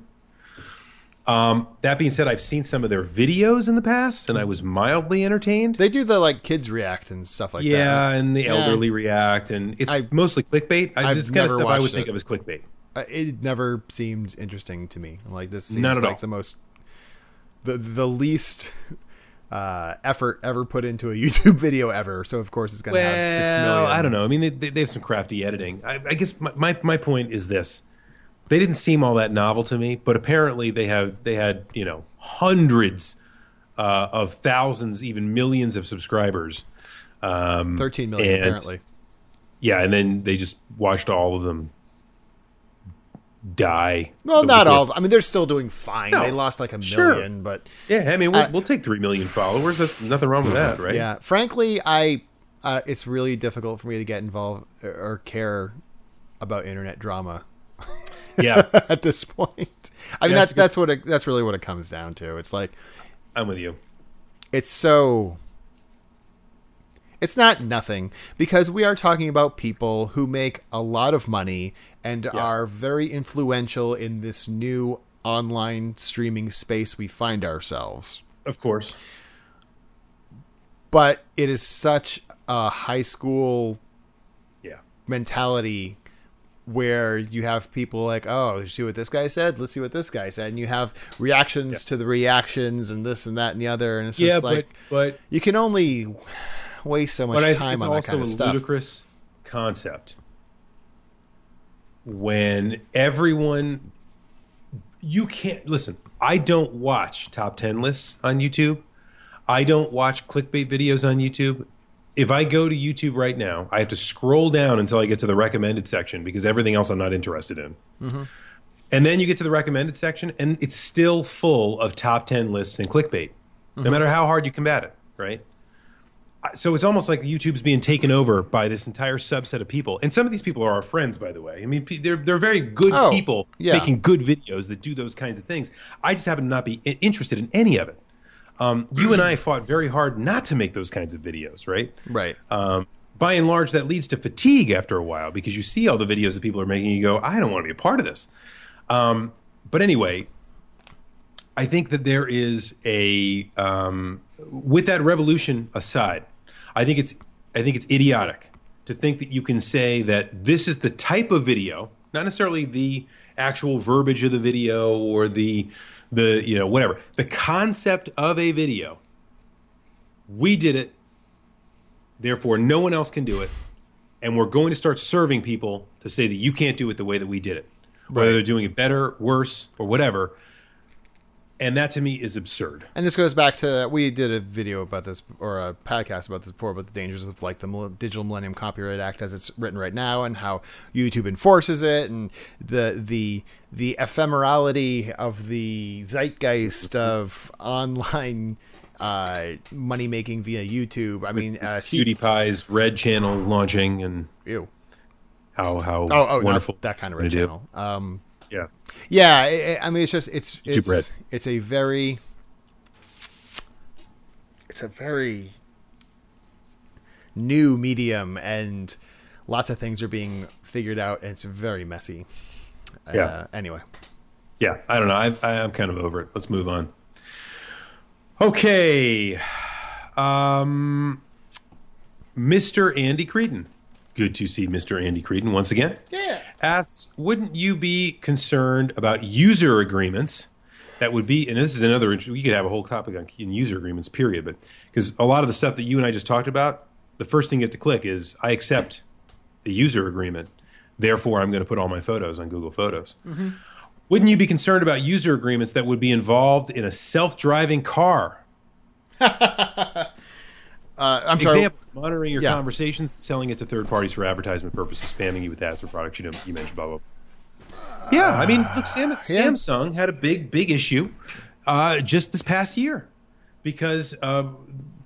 Um, that being said, I've seen some of their videos in the past, and I was mildly entertained. they do the like kids react and stuff like Yeah, that. Yeah, and the Yeah. elderly react, and it's I- mostly clickbait. I, I've this is kind of stuff I would watched think of as clickbait. It never seemed interesting to me. Like this seems Not at like all. the most the the least [laughs] uh, effort ever put into a [laughs] YouTube video ever. So of course it's going to have six million. I don't know. I mean, they, they, they have some crafty editing. I, I guess my, my my point is this: they didn't seem all that novel to me, but apparently they have they had you know hundreds uh, of thousands, even millions of subscribers. Um, Thirteen million and- apparently. Yeah, and then they just watched all of them die. Well, not all. I mean, they're still doing fine. No, they lost like a sure. million, but Yeah, I mean, we'll, I- we'll take three million followers. That's nothing wrong with that, right? yeah. Frankly, I uh, it's really difficult for me to get involved or- or care about internet drama [laughs] yeah. [laughs] at this point. I mean, Yeah, it's that, a good- that's what it, that's really what it comes down to. It's like I'm with you. it's so it's not nothing because we are talking about people who make a lot of money and are very influential in this new online streaming space we find ourselves. Of course. But it is such a high school Yeah. mentality where you have people like, oh, see what this guy said? Let's see what this guy said. And you have reactions to the reactions and this and that and the other. And it's Yeah, just like, but you can only waste so much but time on that kind of a stuff. ludicrous concept when everyone you can't listen. I don't watch top ten lists on YouTube. I don't watch clickbait videos on YouTube. If I go to YouTube right now, I have to scroll down until I get to the recommended section because everything else I'm not interested in. Mm-hmm. And then you get to the recommended section, and it's still full of top 10 lists and clickbait, Mm-hmm. no matter how hard you combat it, right? So it's almost like YouTube's being taken over by this entire subset of people. And some of these people are our friends, by the way. I mean, they're, they're very good Oh, people yeah. making good videos that do those kinds of things. I just happen to not be interested in any of it. Um, you and I fought very hard not to make those kinds of videos, right? Right. um, by and large, that leads to fatigue after a while because you see all the videos that people are making, you go, I don't want to be a part of this. Um, but anyway, I think that there is a um, with that revolution aside, I think it's I think it's idiotic to think that you can say that this is the type of video, not necessarily the actual verbiage of the video or the the you know whatever the concept of a video. We did it Therefore, no one else can do it. And we're going to start serving people to say that you can't do it the way that we did it, whether they're doing it better, worse, or whatever. And that to me is absurd. And this goes back to we did a video about this or a podcast about this before about the dangers of like the Digital Millennium Copyright Act as it's written right now and how YouTube enforces it and the the the ephemerality of the zeitgeist [laughs] of online uh, money making via YouTube. I mean, uh, PewDiePie's Red channel launching and ew. how how Oh, oh, wonderful that kind of red gonna do. channel. Um, Yeah, Yeah, I- I mean, it's just it's Red. it's it's a very it's a very new medium, and lots of things are being figured out, and it's very messy. Yeah. Uh, anyway, yeah. I don't know. I, I, I'm kind of over it. Let's move on. Okay, um, Mr. Andy Creedon. Good to see Mr. Andy Creedon once again. yeah, asks, wouldn't you be concerned about user agreements that would be, and this is another, we could have a whole topic on user agreements, period. But because a lot of the stuff that you and I just talked about, the first thing you have to click is I accept the user agreement. Therefore, I'm going to put all my photos on Google Photos. Mm-hmm. Wouldn't you be concerned about user agreements that would be involved in a self-driving car? [laughs] Uh, I'm sorry. Monitoring your Yeah. conversations, selling it to third parties for advertisement purposes, spamming you with ads for products you know you mentioned. Blah blah. Yeah, I mean, look, Sam, Samsung had a big, big issue uh, just this past year because uh,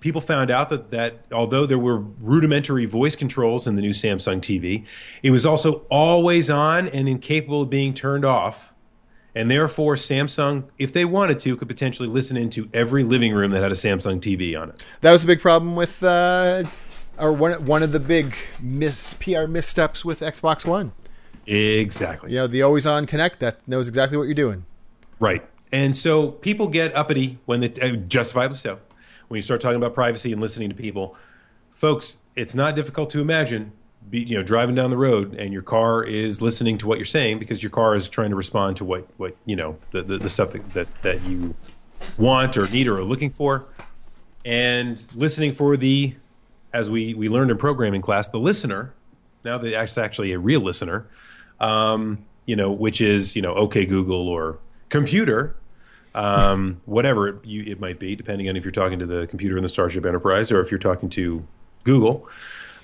people found out that that although there were rudimentary voice controls in the new Samsung TV, it was also always on and incapable of being turned off. And therefore, Samsung, if they wanted to, could potentially listen into every living room that had a Samsung TV on it. That was a big problem with, uh, or one one of the big miss PR missteps with Xbox One. Exactly. You know, the always on Kinect that knows exactly what you're doing. Right. And so people get uppity when they, uh, justifiably so, when you start talking about privacy and listening to people. Folks, it's not difficult to imagine, be, you know, driving down the road and your car is listening to what you're saying because your car is trying to respond to what, what you know, the, the, the stuff that, that, that you want or need or are looking for. And listening for the, as we, we learned in programming class, the listener, now that it's actually a real listener, um, you know, which is, you know, OK Google or computer, um, [laughs] whatever it, you, it might be, depending on if you're talking to the computer in the Starship Enterprise or if you're talking to Google.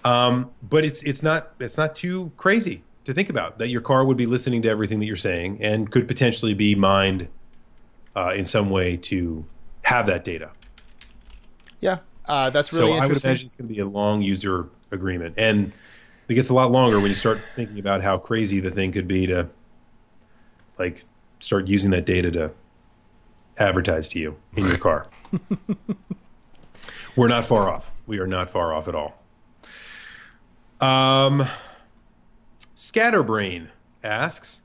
Um, but it's it's not it's not too crazy to think about that your car would be listening to everything that you're saying and could potentially be mined uh, in some way to have that data. Yeah, uh, that's really so I would imagine it's going to be a long user agreement, and it gets a lot longer when you start thinking about how crazy the thing could be to like start using that data to advertise to you in your car. [laughs] We're not far off. We are not far off at all. Um, Scatterbrain asks,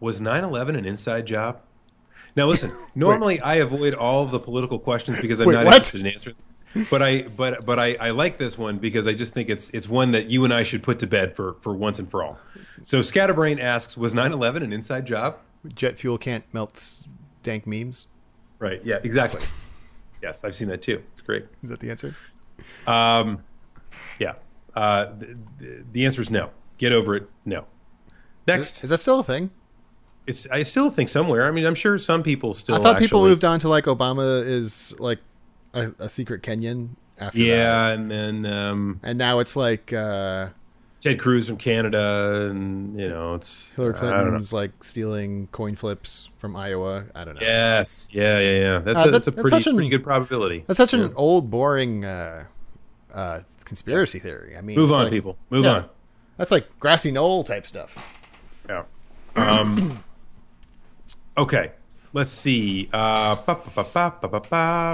"Was 9/11 an inside job?" Now, listen. [laughs] Normally, I avoid all of the political questions because I'm Wait, not what? interested in answering. But I, but but I, I like this one because I just think it's it's one that you and I should put to bed for for once and for all. So, Scatterbrain asks, "Was 9/11 an inside job?" Jet fuel can't melt dank memes. Right. Yeah. Exactly. Yes, I've seen that too. It's great. Is that the answer? Um, yeah. Uh, the, the- answer is no. Get over it. No. Next, Is that still a thing? it's I still think somewhere. I mean, I'm sure some people still. I thought people moved on to like Obama is like a, a secret Kenyan after that. Yeah, that. and then um, And now it's like uh, Ted Cruz from Canada, and you know, it's Hillary. Clinton's like stealing coin flips from Iowa. I don't know. Yes. Yeah. Yeah. Yeah. That's Uh, a, that- that's a pretty an- pretty good probability. That's such an old, boring uh, uh, conspiracy theory. I mean, Move on, like- people. Move Yeah. on. That's like grassy knoll type stuff. Yeah. Um, [clears throat] okay. Let's see. Uh.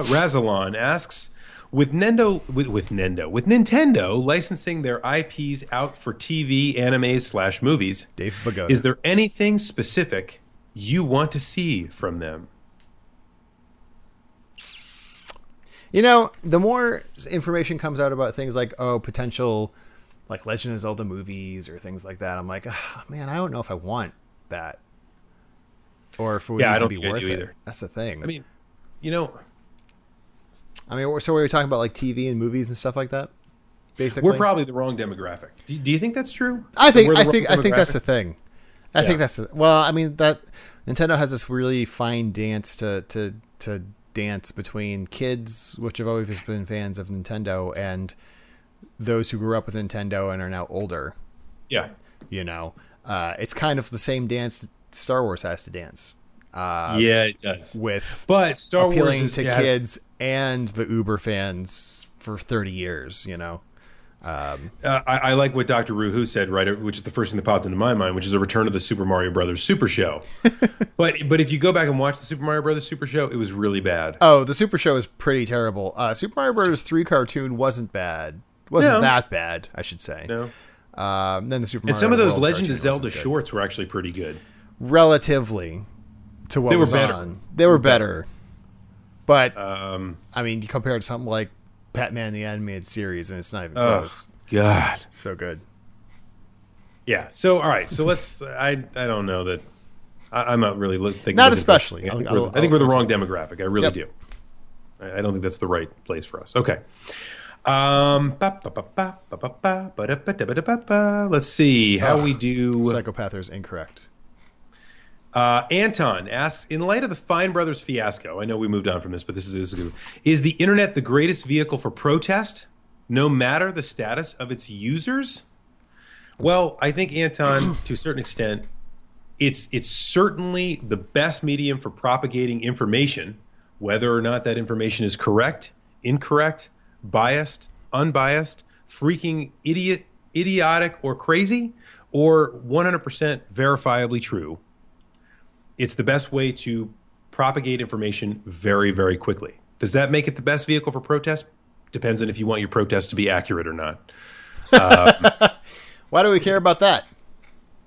Razalon asks, with Nendo, with, with Nendo, with Nintendo licensing their IPs out for TV, animes slash movies, Dave Bagoda. is there anything specific you want to see from them? You know, the more information comes out about things like oh potential like Legend of Zelda movies or things like that, I'm like, ah, man, I don't know if I want that, or if it would Yeah, I don't be worth it. either. That's the thing. I mean, you know, I mean, so we were talking about like TV and movies and stuff like that. Basically, we're probably the wrong demographic. Do, do you think that's true? I think I think I think that's the thing. I Yeah. think that's the, well. I mean that Nintendo has this really fine dance to to to dance between kids, which have always been fans of Nintendo, and those who grew up with Nintendo and are now older. Yeah. You know, uh, it's kind of the same dance Star Wars has to dance uh, yeah, it does. with But Star Wars appealing is, to has- kids and the Uber fans for thirty years. You know, um, Uh, I, I like what Dr. Rue Who said, right? Which is the first thing that popped into my mind, which is a return of the Super Mario Brothers Super Show. [laughs] but but if you go back and watch the Super Mario Brothers Super Show, it was really bad. Oh, the Super Show is pretty terrible. Uh, Super Mario Brothers three cartoon wasn't bad. Wasn't No. that bad, I should say. No. Um, then the Super And Mario some of those World Legend of Zelda shorts were actually pretty good. relatively to what They were was better. on. They were better, but Um, I mean, compared to something like Batman the animated series, and it's not even close. God, so good. Yeah. So all right. So let's. I I don't know that. I, am not really thinking. Not especially. I think, I'll, we're, I'll, I think we're the wrong demographic. I really yep. do. I, I, don't think that's the right place for us. Okay. Um, let's see how we do. Psychopath is incorrect. Uh, Anton asks, in light of the Fine Brothers fiasco, I know we moved on from this, but this is, this is good. Is the internet the greatest vehicle for protest, no matter the status of its users? Well, I think Anton, [clears throat] to a certain extent, it's it's certainly the best medium for propagating information, whether or not that information is correct, incorrect, biased, unbiased, freaking idiot, idiotic, or crazy, or 100% verifiably true it's the best way to propagate information very, very quickly. Does that make it the best vehicle for protest? Depends on if you want your protest to be accurate or not. Um, [laughs] Why do we care about that?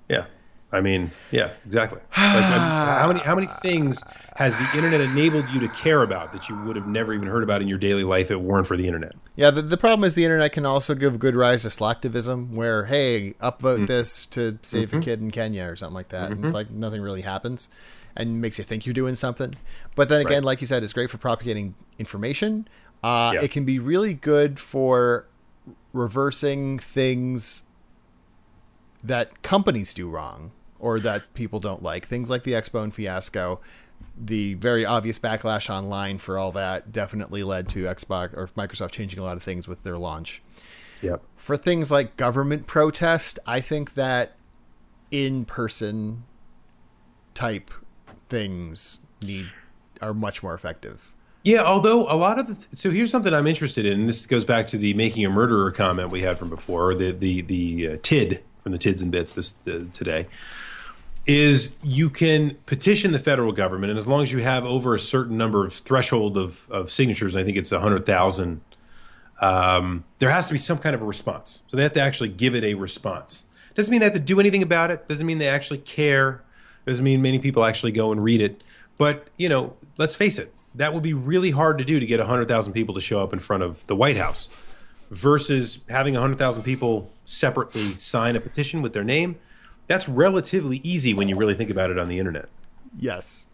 Yeah. I mean, yeah, exactly. Like, how many how many things has the internet enabled you to care about that you would have never even heard about in your daily life if it weren't for the internet? Yeah, the, the problem is the internet can also give good rise to slacktivism, where hey, upvote Mm. this to save Mm-hmm. a kid in Kenya or something like that, and it's like nothing really happens, and makes you think you're doing something. But then again, Right. like you said, it's great for propagating information. Uh, Yeah. It can be really good for reversing things that companies do wrong or that people don't like. Things like the Xbox One fiasco, the very obvious backlash online for all that definitely led to Xbox or Microsoft changing a lot of things with their launch. Yep. For things like government protest, I think that in person type things need are much more effective. Yeah, although a lot of the th- so here's something I'm interested in. And this goes back to the making a murderer comment we had from before, or the the the uh, TID from the TIDs and bits this uh, today. Is you can petition the federal government, and as long as you have over a certain number of threshold of, of signatures, I think it's hundred thousand. Um, there has to be some kind of a response. So they have to actually give it a response. Doesn't mean they have to do anything about it. Doesn't mean they actually care. Doesn't mean many people actually go and read it. But you know, let's face it, that would be really hard to do to get hundred thousand people to show up in front of the White House, versus having hundred thousand people separately sign a petition with their name. That's relatively easy when you really think about it on the internet. Yes.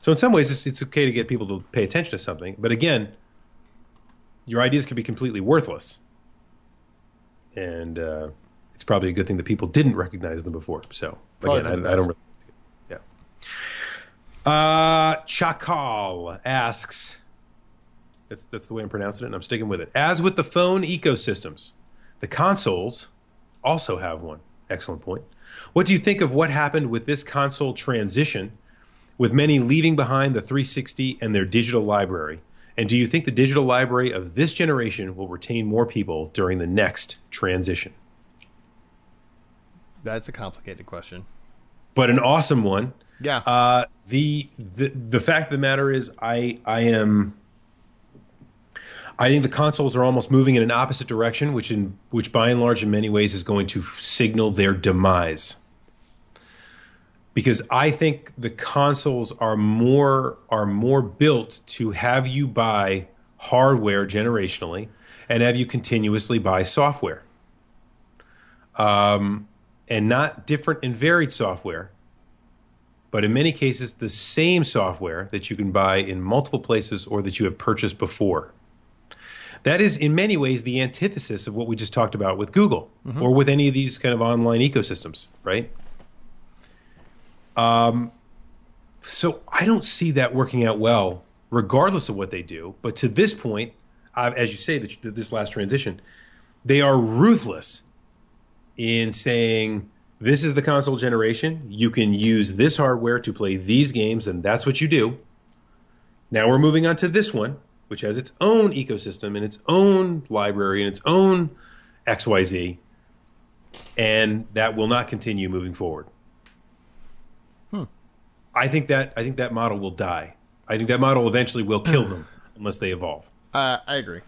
So in some ways, it's, it's okay to get people to pay attention to something. But again, your ideas could be completely worthless, and uh, it's probably a good thing that people didn't recognize them before. So again, I, I don't. Really, yeah. Uh, Chakal asks. That's that's the way I'm pronouncing it, and I'm sticking with it. As with the phone ecosystems, the consoles also have one. Excellent point. What do you think of what happened with this console transition? with many leaving behind the 360 and their digital library? And do you think the digital library of this generation will retain more people during the next transition? That's a complicated question. But an awesome one. Yeah. Uh, the, the the fact of the matter is, I I am. I think the consoles are almost moving in an opposite direction, which in which by and large, in many ways, is going to signal their demise. Because I think the consoles are more are more built to have you buy hardware generationally and have you continuously buy software. Um, and not different and varied software, but in many cases, the same software that you can buy in multiple places or that you have purchased before. That is, in many ways, the antithesis of what we just talked about with Google or with any of these kind of online ecosystems, right? Um, so I don't see that working out well, regardless of what they do. But to this point, uh, as you say, that this last transition, they are ruthless in saying this is the console generation. You can use this hardware to play these games, and that's what you do. Now we're moving on to this one, which has its own ecosystem and its own library and its own XYZ, and that will not continue moving forward. I think that I think that model will die. I think that model eventually will kill [clears throat] them unless they evolve. Uh, I agree.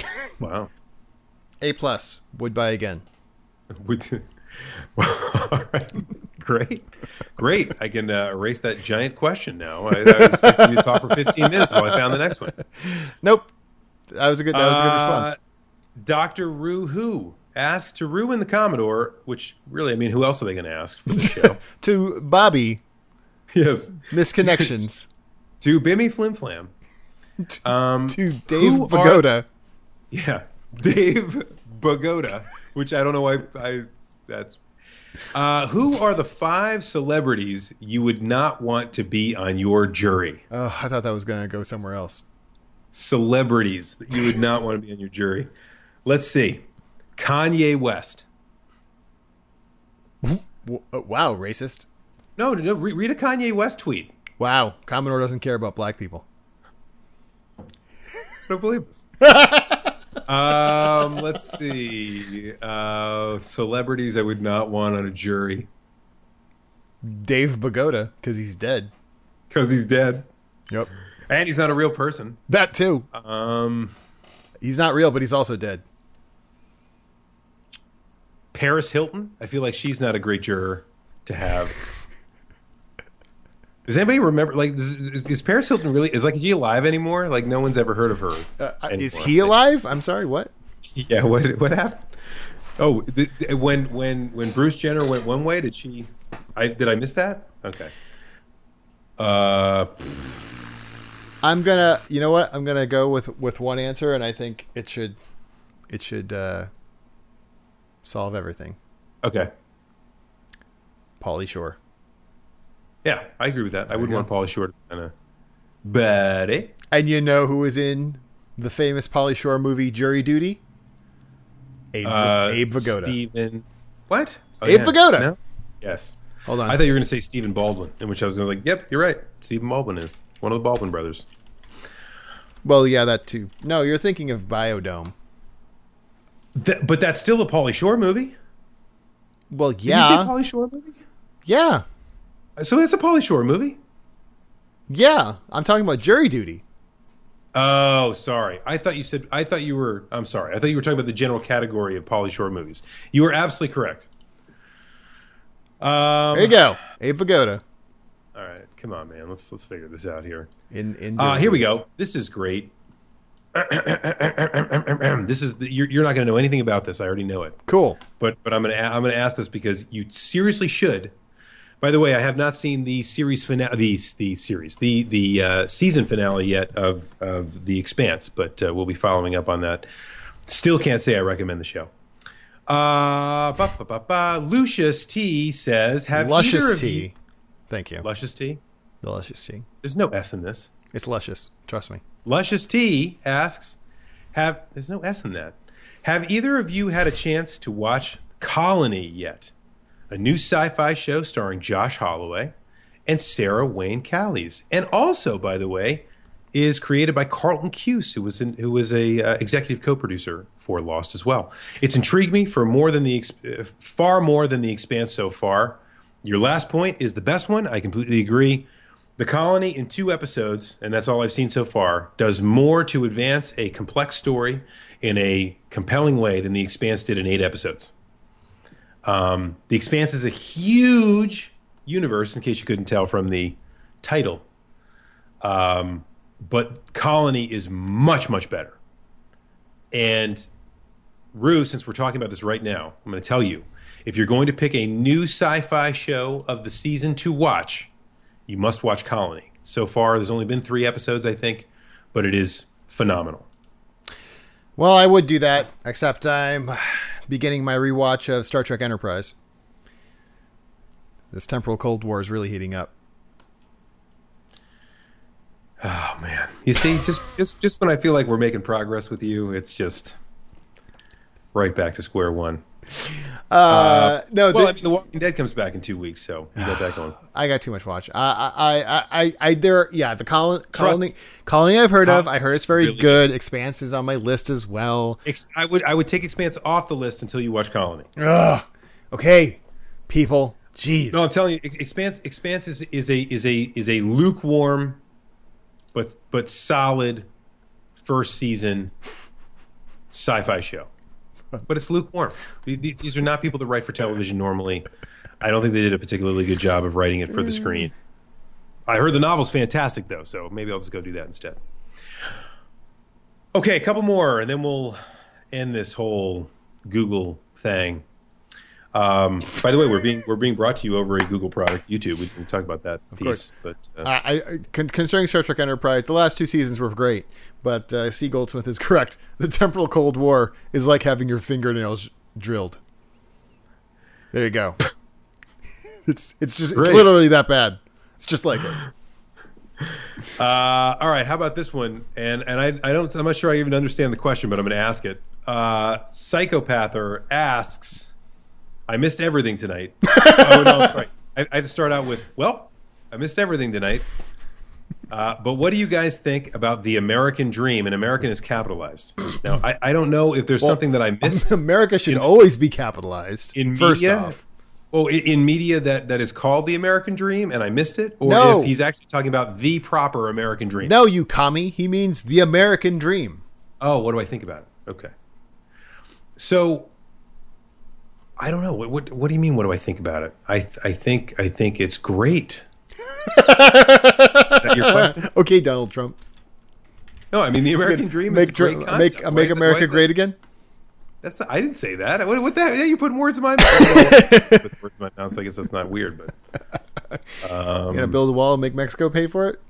[laughs] Wow. A plus would buy again. [laughs] Would- [laughs] all right. Great. Great. I can uh, erase that giant question now. I, I was you to talk for 15 minutes while I found the next one. Nope. That was a good. That was a good Uh, response. Dr. Rue Who asks to ruin the Commodore, which really, I mean, who else are they going to ask for the show? [laughs] To Bobby, yes. misconnections. [laughs] To Bimmy Flim Flam. [laughs] Um, to Dave Bagoda. are- Yeah, Dave Bagoda, which I don't know why I that's. Uh, who are the five celebrities you would not want to be on your jury? Oh, I thought that was going to go somewhere else. Celebrities that you would not [laughs] want to be on your jury. Let's see. Kanye West. Wow, racist. No, no, re- read a Kanye West tweet. Wow, Commodore doesn't care about black people. I don't believe this. [laughs] um, let's see. Uh, celebrities I would not want on a jury Dave Bagoda, because he's dead. because he's dead Yep. and he's not a real person. That too. Um, He's not real, but he's also dead. Paris Hilton. I feel like she's not a great juror to have. Does anybody remember? Like, is, is Paris Hilton really? Is like is she alive anymore? Like, no one's ever heard of her. Uh, is he alive? I'm sorry, what? Yeah. What what happened? Oh, th- th- when when when Bruce Jenner went one way, did she? I did I miss that? Okay. Uh, I'm gonna, you know what? I'm gonna go with with one answer, and I think it should, it should uh, solve everything. okay. Pauly Shore. Yeah, I agree with that. I would you want. Pauly Shore kind of, buddy. And you know who was in the famous Pauly Shore movie Jury Duty? Abe, Uh, Abe Vigoda. Steven. What? Oh, Abe Vigoda. No? Yes. Hold on. I thought you were going to say Stephen Baldwin, in which I was going to like, yep, you're right. Stephen Baldwin is one of the Baldwin brothers. well, yeah, that too. No, you're thinking of Bio-Dome. Th- but that's still a Pauly Shore movie. Well, Did you say yeah, Pauly Shore movie? yeah, So it's a Pauly Shore movie. yeah. I'm talking about Jury Duty. Oh, sorry. I thought you said. I thought you were. I'm sorry. I thought you were talking about the general category of Pauly Shore movies. You were absolutely correct. Um, There you go, Abe Vigoda. All right, come on, man. Let's let's figure this out here. In in Uh, here we go. This is great. [clears throat] this is the, you're, you're not going to know anything about this. I already know it. Cool. But but I'm going to I'm going to ask this because you seriously should. By the way, I have not seen the series finale, the the series, the the uh, season finale yet of of The Expanse, but uh, we'll be following up on that. Still can't say I recommend the show. Uh, ba, ba, ba, ba. Lucius T says, "Have Luscious tea. you- Thank you. Luscious T. The luscious tea. There's no S in this. It's luscious. Trust me. Luscious T asks, "Have there's no S in that? Have either of you had a chance to watch Colony yet? A new sci-fi show starring Josh Holloway and Sarah Wayne Callies, and also, by the way, is created by Carlton Cuse, who was in, who was a uh, executive co-producer for Lost as well. It's intrigued me for more than the uh, far more than the Expanse so far. Your last point is the best one. I completely agree." The Colony in two episodes, and that's all I've seen so far, does more to advance a complex story in a compelling way than The Expanse did in eight episodes. Um, the Expanse is a huge universe, in case you couldn't tell from the title. Um, but Colony is much, much better. And Rue, since we're talking about this right now, I'm going to tell you if you're going to pick a new sci fi show of the season to watch, you must watch Colony. So far, there's only been three episodes, I think, but it is phenomenal. Well, I would do that, except I'm beginning my rewatch of Star Trek Enterprise. This temporal Cold War is really heating up. Oh man, you see, just just just when I feel like we're making progress with you, it's just right back to square one. Uh, no, Well, the- I mean, The Walking Dead comes back in two weeks, so you got that going. I got too much watch. I, I, I, I, I there. Yeah, the colony, colony, colony. I've heard of. I heard it's very Really good. Expanse is on my list as well. Ex- I would I would take Expanse off the list until you watch Colony. Ugh. Okay, people. Jeez. No, I'm telling you, Ex- Expanse Expanse is, is a is a is a lukewarm, but but solid first season sci-fi show. But it's lukewarm. Th- th- These are not people that write for television normally. I don't think they did a particularly good job of writing it for the screen. I heard the novel's fantastic though, so maybe I'll just go do that instead. Okay, a couple more, and then we'll end this whole Google thing. Um, by the way, we're being we're being brought to you over a Google product, YouTube. We can talk about that piece, course. but uh, I, I con- concerning Star Trek Enterprise, the last two seasons were great, but uh, C. Goldsmith is [laughs] correct. The temporal Cold War is like having your fingernails drilled. There you go. [laughs] it's it's just it's literally that bad. It's just like it. [laughs] Uh, all right, how about this one? And and I, I don't I'm not sure I even understand the question, but I'm going to ask it. Uh, Psychopather asks, "I missed everything tonight." oh no, sorry. I, I have to start out with, "Well, I missed everything tonight." Uh, but what do you guys think about the American dream? And American is capitalized. Now, I, I don't know if there's something that I [laughs] missed America should always be capitalized. in first media. off, Oh, i- in media that, that is called the American dream, and I missed it, or No. if he's actually talking about the proper American dream. no, you commie. He means the American dream. Oh, what do I think about it? Okay. So I don't know. What, what what do you mean what do I think about it? I I think I think it's great. Is that your question? [laughs] Okay, Donald Trump. No, I mean the American dream make a great dr- concept. make Why make America why is it- great again. That's not, I didn't say that. What, what the hell? Yeah, you put words in my mouth. [laughs] Words in my mouth, so I guess that's not weird, but [laughs] um, gonna build a wall and make Mexico pay for it?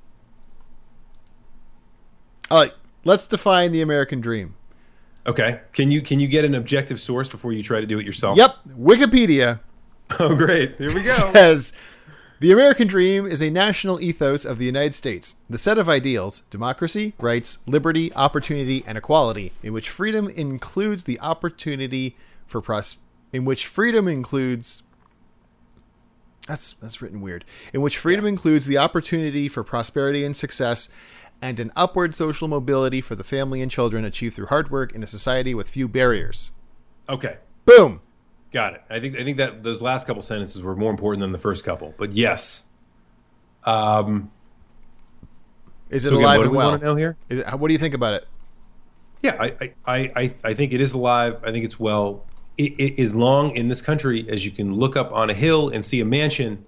All right, let's define the American dream. okay. Can you can you get an objective source before you try to do it yourself? Yep, Wikipedia Oh, great. Here we go. says the American dream is a national ethos of the United States, the set of ideals, democracy, rights, liberty, opportunity, and equality, in which freedom includes the opportunity for pros- in which freedom includes that's that's written weird. In which freedom includes the opportunity for prosperity and success and an upward social mobility for the family and children achieved through hard work in a society with few barriers. Okay. Boom. Got it. I think I think that those last couple sentences were more important than the first couple. But yes. Um, Is it so again, alive what do and we well? want to know here? Is it- what do you think about it? Yeah, I, I, I, I- I think it is alive. I think it's well. It, it is long in this country as you can look up on a hill and see a mansion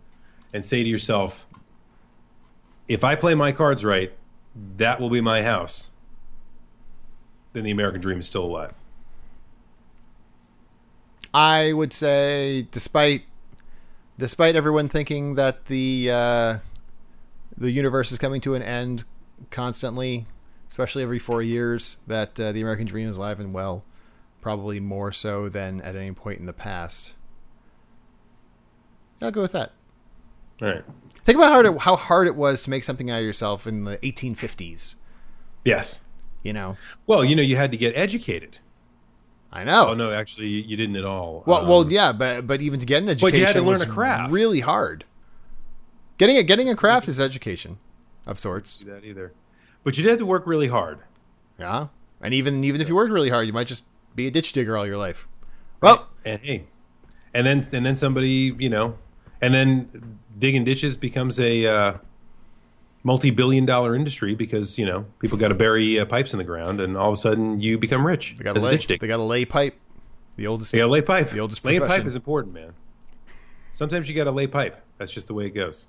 and say to yourself, if I play my cards right, that will be my house. Then the American dream is still alive. I would say, despite despite everyone thinking that the uh, the universe is coming to an end constantly, especially every four years, that uh, the American dream is alive and well, probably more so than at any point in the past. I'll go with that. All right. Think about how hard, it, how hard it was to make something out of yourself in the 1850s. Yes. You know, Well, you know, you had to get educated. I know. Oh no, actually, you you didn't at all. Well, Um, well, yeah, but but even to get an education, But you had to learn a craft. Really hard. Getting a getting a craft is education, of sorts. do that either. But you did have to work really hard. Yeah, and even even if you worked really hard, you might just be a ditch digger all your life. Well, and hey, and then and then somebody, you know, and then digging ditches becomes a uh, multi-billion-dollar industry because you know people got to bury uh, pipes in the ground, and all of a sudden you become rich they got as to a lay. ditch digger. They got to lay pipe. The oldest. They got to lay pipe. The oldest Laying pipe is important, man. Sometimes you got to lay pipe. That's just the way it goes.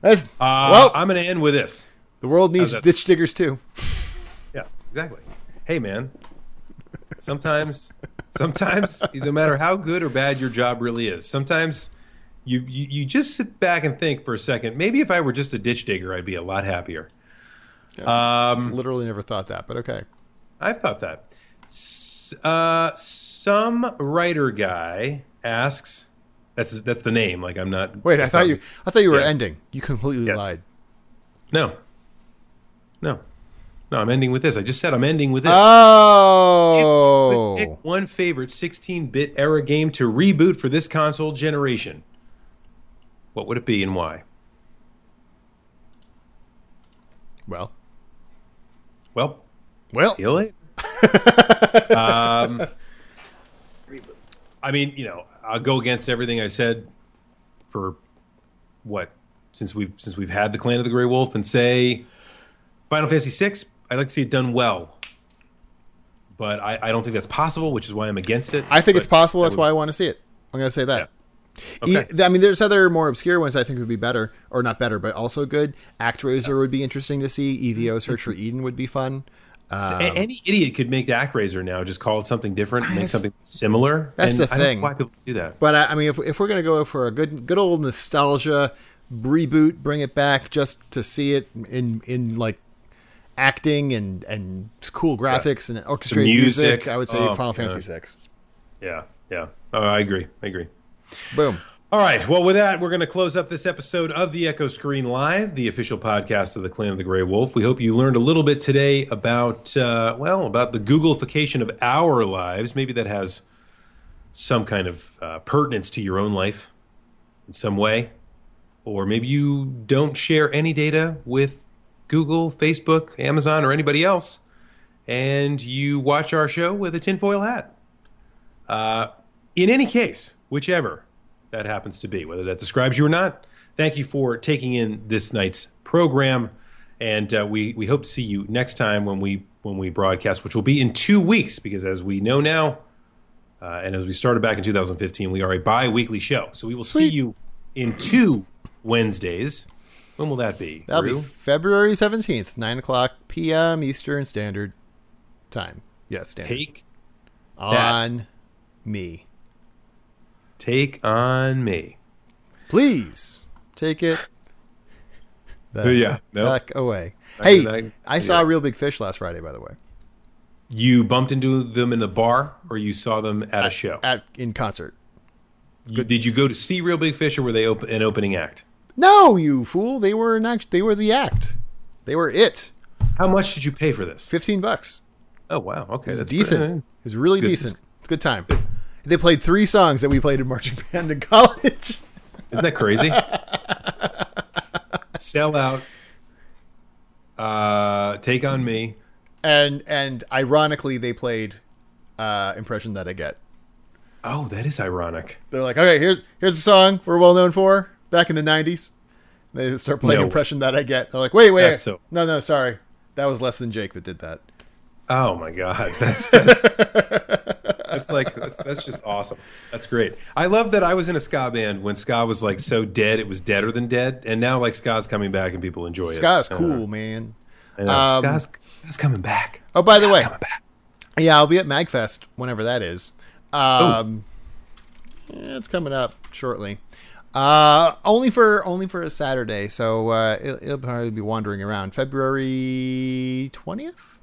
That's- Uh, well, I'm going to end with this. the world needs ditch diggers too. Yeah, exactly. Hey, man. Sometimes, sometimes, no matter how good or bad your job really is, sometimes you, you you just sit back and think for a second. Maybe if I were just a ditch digger, I'd be a lot happier. Um, Literally never thought that, but okay. I've thought that. S- uh, some writer guy asks. That's that's the name. Like I'm not. Wait, I thought you. I thought you were Yeah. ending. You completely Yes. lied. No. No. No, I'm ending with this. I just said I'm ending with this. Oh, Pick one favorite 16-bit era game to reboot for this console generation. What would it be and why? well, Well, well. see you later. um, I mean, you know, I'll go against everything I said for what since we've since we've had the Clan of the Grey Wolf and say Final Fantasy VI. I'd like to see it done well, but I, I don't think that's possible, which is why I'm against it. I think it's possible. That's would- why I want to see it. I'm going to say that. Okay. I mean, there's other more obscure ones I think would be better, or not better, but also good. ActRaiser would be interesting to see. EVO Search for Eden would be fun. So um, any idiot could make the ActRaiser now, just call it something different, make something similar. that's and the I don't know thing. why people do that? But I, I mean, if, if we're gonna go for a good good old nostalgia reboot, bring it back just to see it in in like acting and and cool graphics and orchestrated music, music. I would say Oh, Final. Fantasy Six. Yeah, yeah. Oh, I agree. I agree. Boom. All right. Well, with that, we're going to close up this episode of the Echo Screen Live, the official podcast of the Clan of the Grey Wolf. We hope you learned a little bit today about, uh, well, about the Googleification of our lives. Maybe that has some kind of uh, pertinence to your own life in some way. Or maybe you don't share any data with Google, Facebook, Amazon, or anybody else, and you watch our show with a tinfoil hat. Uh, in any case, whichever that happens to be, whether that describes you or not. Thank you for taking in this night's program, and uh, we we hope to see you next time when we when we broadcast, which will be in two weeks, because as we know now, uh, and as we started back in 2015, we are a bi-weekly show, so we will see you in two Wednesdays. When will that be? That'll Rue? be February seventeenth, nine o'clock p.m. Eastern Standard Time. Yes, standard. take on me. Take on me. Please take it. the [laughs] Yeah, no. Back away. I- Hey, I- I saw yeah. a Reel Big Fish last Friday, by the way, You bumped into them in the bar, or you saw them at a show? at in concert. You- did you go to see Reel Big Fish, or were they op- an opening act? No, you fool! They were an act. They were the act. They were it. How much did you pay for this? Fifteen bucks. Oh wow, okay, It's that's decent. pretty- It's really Good. decent. It's a good time. They played three songs that we played in marching [laughs] band in college. Isn't that crazy? [laughs] Sell out. Uh, take on me. and and ironically, they played uh, "Impression That I Get." Oh, that is ironic. They're like, okay, here's here's a song we're well known for back in the '90s. They start playing No. "Impression That I Get." They're like, wait, wait, so- no, no, sorry, that was Less Than Jake that did that. Oh my god, [laughs] that's that's, that's like that's, that's just awesome. That's great. I love that I was in a ska band when ska was like so dead, it was deader than dead, and now like ska's coming back and people enjoy it. Ska's Uh, cool, man. I know. Um, ska's, ska's coming back. Oh, by the Ska's way, yeah, I'll be at Magfest whenever that is. Um, yeah, it's coming up shortly. Uh, only for only for a Saturday, so uh, it'll, it'll probably be wandering around February twentieth.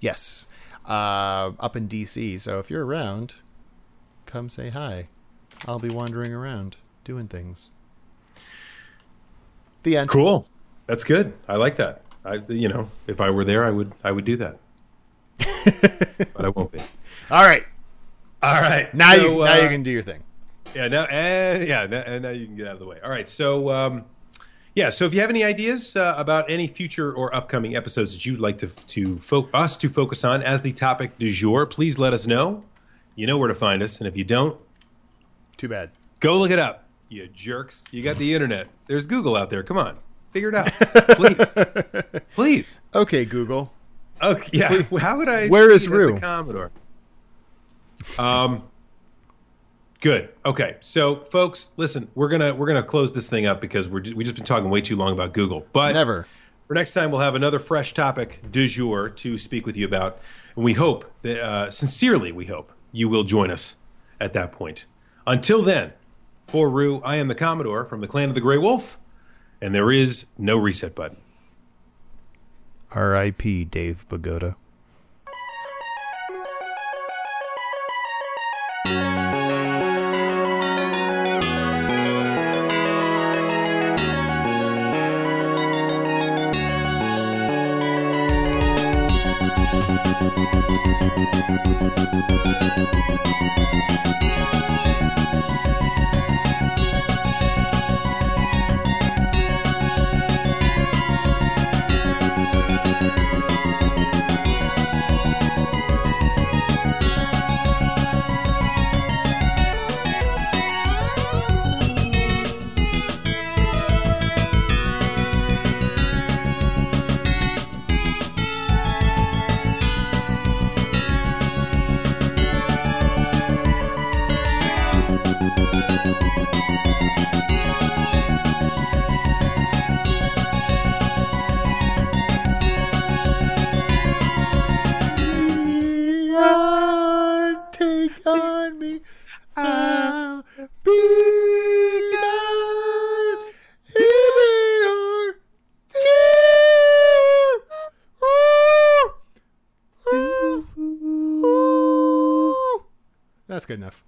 Yes, uh, up in DC. So if you're around, come say hi. I'll be wandering around doing things. The end. Cool. That's good. I like that. I, you know, if I were there, I would, I would do that. [laughs] but I won't be. All right, All right. now so, you now uh, you can do your thing. Yeah. Now, and yeah. Now, and now you can get out of the way. All right. So, um, yeah. So, if you have any ideas uh, about any future or upcoming episodes that you'd like to to fo- us to focus on as the topic du jour, please let us know. You know where to find us, and if you don't, Too bad. go look it up. You jerks. You got the internet. There's Google out there. Come on, figure it out, please, [laughs] please. Okay, Google. Okay, yeah. How would I? Where is Rue? The Commodore. Um. Good. Okay. So, folks, listen. We're gonna we're gonna close this thing up because we're just, we just been talking way too long about Google. But Never. for next time, we'll have another fresh topic du jour to speak with you about, and we hope that uh, sincerely we hope you will join us at that point. Until then, for Rue, I am the Commodore from the Clan of the Grey Wolf, and there is no reset button. R.I.P. Dave Bagoda. Good enough.